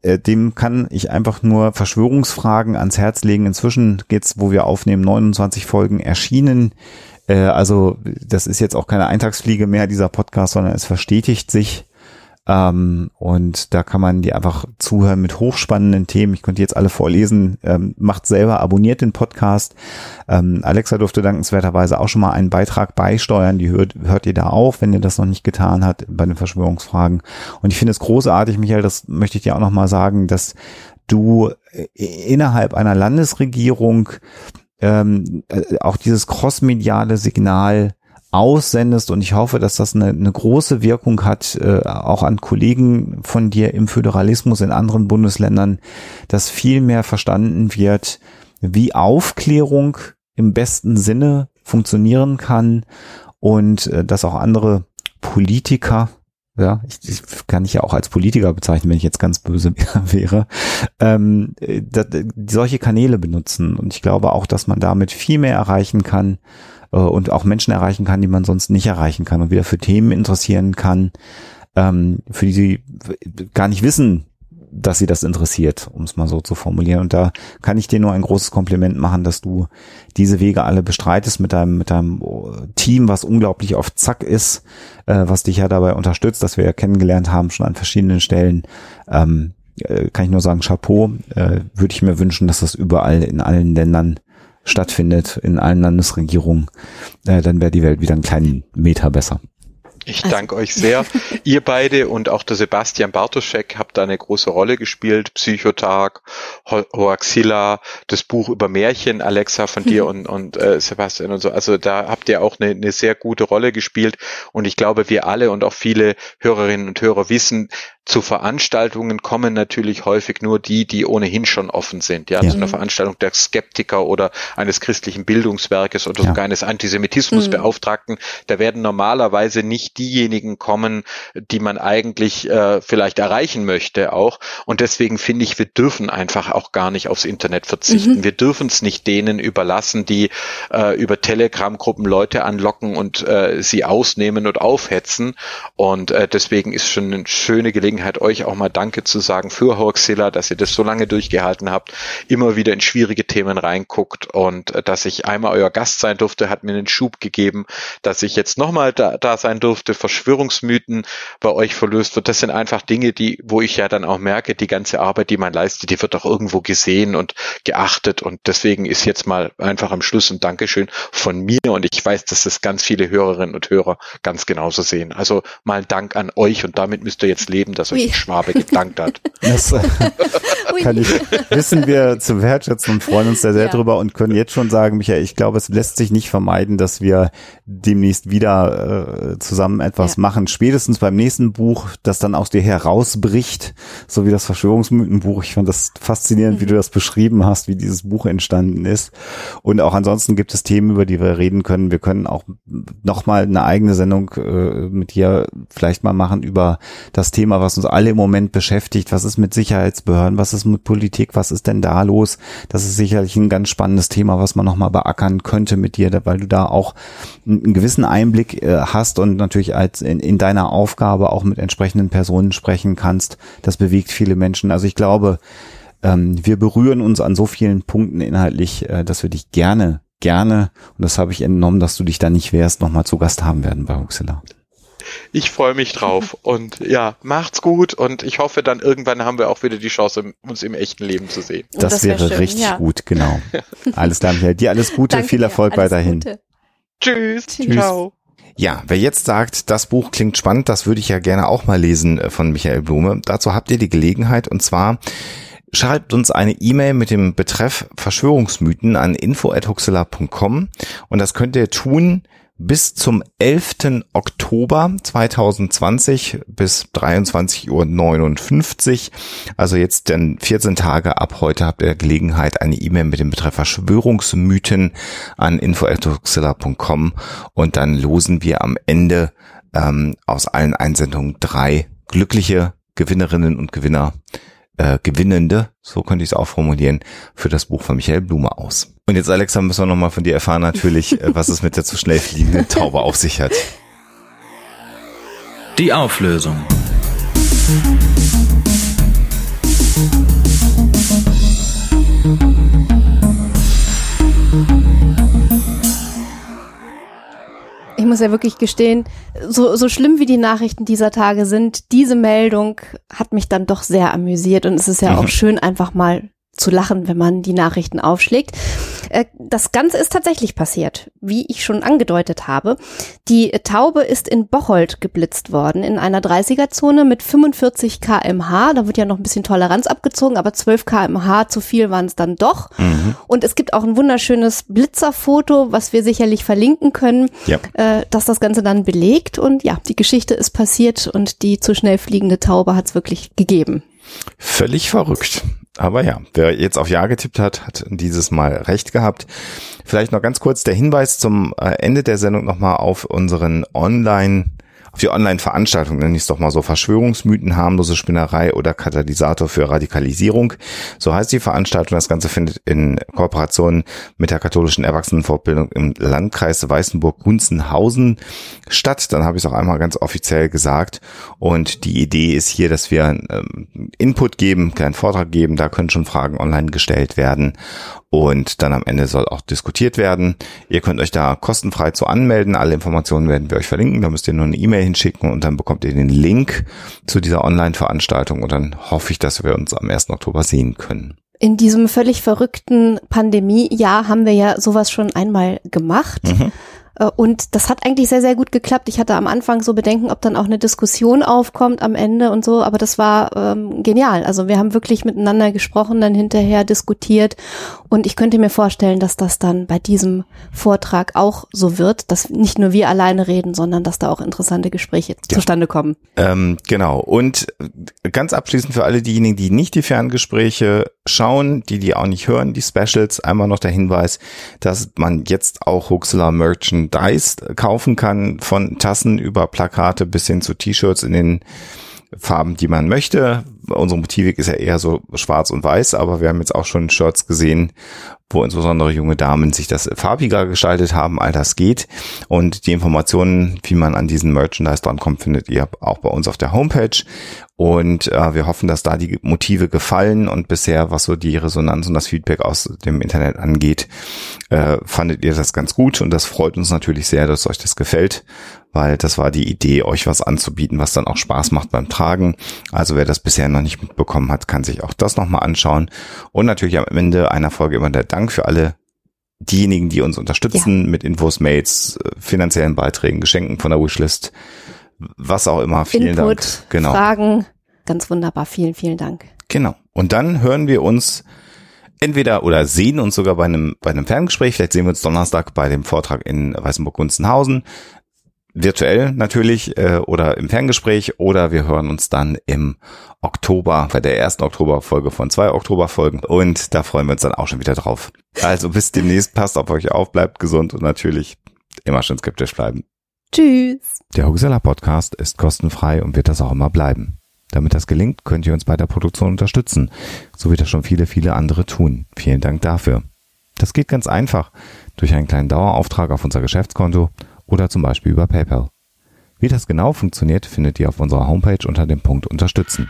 äh, dem kann ich einfach nur Verschwörungsfragen ans Herz legen. Inzwischen geht's, wo wir aufnehmen, 29 Folgen erschienen. Äh, also das ist jetzt auch keine Eintagsfliege mehr, dieser Podcast, sondern es verstetigt sich. Ähm, und da kann man die einfach zuhören mit hochspannenden Themen. Ich könnte jetzt alle vorlesen. Ähm, macht selber, abonniert den Podcast. Ähm, Alexa durfte dankenswerterweise auch schon mal einen Beitrag beisteuern. Die hört, hört ihr da auf, wenn ihr das noch nicht getan habt bei den Verschwörungsfragen. Und ich finde es großartig, Michael, das möchte ich dir auch noch mal sagen, dass du äh, innerhalb einer Landesregierung ähm, äh, auch dieses crossmediale Signal aussendest und ich hoffe, dass das eine, eine große Wirkung hat, äh, auch an Kollegen von dir im Föderalismus in anderen Bundesländern, dass viel mehr verstanden wird, wie Aufklärung im besten Sinne funktionieren kann und äh, dass auch andere Politiker ja, ich, ich kann ich ja auch als Politiker bezeichnen, wenn ich jetzt ganz böse wäre, ähm, da, solche Kanäle benutzen. Und ich glaube auch, dass man damit viel mehr erreichen kann äh, und auch Menschen erreichen kann, die man sonst nicht erreichen kann und wieder für Themen interessieren kann, ähm, für die sie gar nicht wissen, dass sie das interessiert, um es mal so zu formulieren. Und da kann ich dir nur ein großes Kompliment machen, dass du diese Wege alle bestreitest mit deinem, mit deinem Team, was unglaublich auf Zack ist, äh, was dich ja dabei unterstützt, dass wir ja kennengelernt haben, schon an verschiedenen Stellen. Ähm, äh, kann ich nur sagen, Chapeau, äh, würde ich mir wünschen, dass das überall in allen Ländern stattfindet, in allen Landesregierungen, äh, dann wäre die Welt wieder einen kleinen Meter besser. Ich also danke euch sehr. Ihr beide und auch der Sebastian Bartoschek habt da eine große Rolle gespielt. Psychotag, Ho Hoaxilla, das Buch über Märchen, Alexa von dir und, und äh, Sebastian und so. Also da habt ihr auch eine, eine sehr gute Rolle gespielt. Und ich glaube, wir alle und auch viele Hörerinnen und Hörer wissen, zu Veranstaltungen kommen natürlich häufig nur die, die ohnehin schon offen sind. Ja, ja. zu einer Veranstaltung der Skeptiker oder eines christlichen Bildungswerkes oder ja. sogar eines Antisemitismusbeauftragten. Mhm. Da werden normalerweise nicht diejenigen kommen, die man eigentlich äh, vielleicht erreichen möchte auch. Und deswegen finde ich, wir dürfen einfach auch gar nicht aufs Internet verzichten. Mhm. Wir dürfen es nicht denen überlassen, die äh, über Telegram-Gruppen Leute anlocken und äh, sie ausnehmen und aufhetzen. Und äh, deswegen ist schon eine schöne Gelegenheit, euch auch mal Danke zu sagen für Hoaxilla, dass ihr das so lange durchgehalten habt, immer wieder in schwierige Themen reinguckt und äh, dass ich einmal euer Gast sein durfte, hat mir einen Schub gegeben, dass ich jetzt nochmal da, da sein durfte, Verschwörungsmythen bei euch verlöst wird. Das sind einfach Dinge, die, wo ich ja dann auch merke, die ganze Arbeit, die man leistet, die wird auch irgendwo gesehen und geachtet und deswegen ist jetzt mal einfach am Schluss ein Dankeschön von mir und ich weiß, dass das ganz viele Hörerinnen und Hörer ganz genauso sehen. Also mal ein Dank an euch und damit müsst ihr jetzt leben, dass dass euch ein Schwabe gedankt hat. Das äh, kann ich, wissen wir zu wertschätzen und freuen uns da sehr ja. drüber und können jetzt schon sagen, Michael, ich glaube, es lässt sich nicht vermeiden, dass wir demnächst wieder äh, zusammen etwas ja. machen. Spätestens beim nächsten Buch, das dann aus dir herausbricht, so wie das Verschwörungsmythenbuch. Ich fand das faszinierend, mhm. wie du das beschrieben hast, wie dieses Buch entstanden ist. Und auch ansonsten gibt es Themen, über die wir reden können. Wir können auch nochmal eine eigene Sendung äh, mit dir vielleicht mal machen über das Thema, was uns alle im Moment beschäftigt. Was ist mit Sicherheitsbehörden? Was ist mit Politik? Was ist denn da los? Das ist sicherlich ein ganz spannendes Thema, was man nochmal beackern könnte mit dir, weil du da auch einen gewissen Einblick äh, hast und natürlich als in, in deiner Aufgabe auch mit entsprechenden Personen sprechen kannst. Das bewegt viele Menschen. Also ich glaube, ähm, wir berühren uns an so vielen Punkten inhaltlich, äh, dass wir dich gerne gerne, und das habe ich entnommen, dass du dich da nicht wärst, nochmal zu Gast haben werden bei Huxilla. Ich freue mich drauf. Und ja, macht's gut und ich hoffe, dann irgendwann haben wir auch wieder die Chance, uns im echten Leben zu sehen. Das, das wäre schön, richtig ja. gut, genau. Alles klar, Michael. Dir alles Gute, Danke viel Erfolg dir, weiterhin. Gute. Tschüss. Tschüss. Ciao. Ja, wer jetzt sagt, das Buch klingt spannend, das würde ich ja gerne auch mal lesen äh, von Michael Blume. Dazu habt ihr die Gelegenheit und zwar schreibt uns eine E-Mail mit dem Betreff Verschwörungsmythen an info@huxela.com und das könnt ihr tun bis zum 11. Oktober 2020 bis 23.59 Uhr. Also jetzt dann 14 Tage ab heute habt ihr Gelegenheit, eine E-Mail mit dem Betreff Verschwörungsmythen an info.tuxilla.com und dann losen wir am Ende ähm, aus allen Einsendungen drei glückliche Gewinnerinnen und Gewinner äh, Gewinnende, so könnte ich es auch formulieren, für das Buch von Michael Blume aus. Und jetzt, Alexa, müssen wir nochmal von dir erfahren natürlich, äh, was es mit der zu schnell fliegenden Taube auf sich hat. Die Auflösung. Ich muss ja wirklich gestehen, so, so schlimm wie die Nachrichten dieser Tage sind, diese Meldung hat mich dann doch sehr amüsiert und es ist ja mhm. auch schön, einfach mal zu lachen, wenn man die Nachrichten aufschlägt. Äh, das Ganze ist tatsächlich passiert, wie ich schon angedeutet habe. Die Taube ist in Bocholt geblitzt worden, in einer 30er-Zone mit 45 kmh. Da wird ja noch ein bisschen Toleranz abgezogen, aber 12 kmh zu viel waren es dann doch. Mhm. Und es gibt auch ein wunderschönes Blitzerfoto, was wir sicherlich verlinken können, ja. äh, dass das Ganze dann belegt. Und ja, die Geschichte ist passiert und die zu schnell fliegende Taube hat es wirklich gegeben. Völlig verrückt. Aber ja, wer jetzt auf Ja getippt hat, hat dieses Mal recht gehabt. Vielleicht noch ganz kurz der Hinweis zum äh, Ende der Sendung nochmal auf unseren Online- auf die Online-Veranstaltung, nenne ich es doch mal so, Verschwörungsmythen, harmlose Spinnerei oder Katalysator für Radikalisierung. So heißt die Veranstaltung. Das Ganze findet in Kooperation mit der katholischen Erwachsenenfortbildung im Landkreis Weißenburg-Gunzenhausen statt. Dann habe ich es auch einmal ganz offiziell gesagt. Und die Idee ist hier, dass wir ähm, Input geben, einen kleinen Vortrag geben. Da können schon Fragen online gestellt werden und dann am Ende soll auch diskutiert werden. Ihr könnt euch da kostenfrei zu anmelden. Alle Informationen werden wir euch verlinken. Da müsst ihr nur eine E-Mail hinschicken und dann bekommt ihr den Link zu dieser Online-Veranstaltung und dann hoffe ich, dass wir uns am 1. Oktober sehen können. In diesem völlig verrückten Pandemiejahr haben wir ja sowas schon einmal gemacht. Mhm. Äh, und das hat eigentlich sehr, sehr gut geklappt. Ich hatte am Anfang so Bedenken, ob dann auch eine Diskussion aufkommt am Ende und so, aber das war ähm, genial. Also wir haben wirklich miteinander gesprochen, dann hinterher diskutiert und ich könnte mir vorstellen, dass das dann bei diesem Vortrag auch so wird, dass nicht nur wir alleine reden, sondern dass da auch interessante Gespräche ja. zustande kommen. Ähm, genau. Und ganz abschließend für alle diejenigen, die nicht die Ferngespräche schauen, die die auch nicht hören, die Specials, einmal noch der Hinweis, dass man jetzt auch Huxler Merchandise kaufen kann, von Tassen über Plakate bis hin zu T-Shirts in den Farben, die man möchte. Unsere Motivik ist ja eher so schwarz und weiß, aber wir haben jetzt auch schon Shirts gesehen, wo insbesondere junge Damen sich das farbiger gestaltet haben. All das geht. Und die Informationen, wie man an diesen Merchandise drankommt, findet ihr auch bei uns auf der Homepage. Und äh, wir hoffen, dass da die Motive gefallen und bisher, was so die Resonanz und das Feedback aus dem Internet angeht, äh, fandet ihr das ganz gut und das freut uns natürlich sehr, dass euch das gefällt, weil das war die Idee, euch was anzubieten, was dann auch Spaß macht beim Tragen. Also wer das bisher noch nicht mitbekommen hat, kann sich auch das nochmal anschauen. Und natürlich am Ende einer Folge immer der Dank für alle diejenigen, die uns unterstützen ja. mit Infos, Mails, finanziellen Beiträgen, Geschenken von der Wishlist was auch immer. Vielen Input, Dank. Genau. Fragen, ganz wunderbar. Vielen, vielen Dank. Genau. Und dann hören wir uns entweder oder sehen uns sogar bei einem, bei einem Ferngespräch. Vielleicht sehen wir uns Donnerstag bei dem Vortrag in Weißenburg-Gunzenhausen. Virtuell natürlich äh, oder im Ferngespräch oder wir hören uns dann im Oktober bei der ersten Oktoberfolge von zwei Oktoberfolgen und da freuen wir uns dann auch schon wieder drauf. Also bis demnächst, passt auf euch auf, bleibt gesund und natürlich immer schön skeptisch bleiben. Tschüss. Der Huxella Podcast ist kostenfrei und wird das auch immer bleiben. Damit das gelingt, könnt ihr uns bei der Produktion unterstützen, so wie das schon viele, viele andere tun. Vielen Dank dafür. Das geht ganz einfach durch einen kleinen Dauerauftrag auf unser Geschäftskonto oder zum Beispiel über PayPal. Wie das genau funktioniert, findet ihr auf unserer Homepage unter dem Punkt Unterstützen.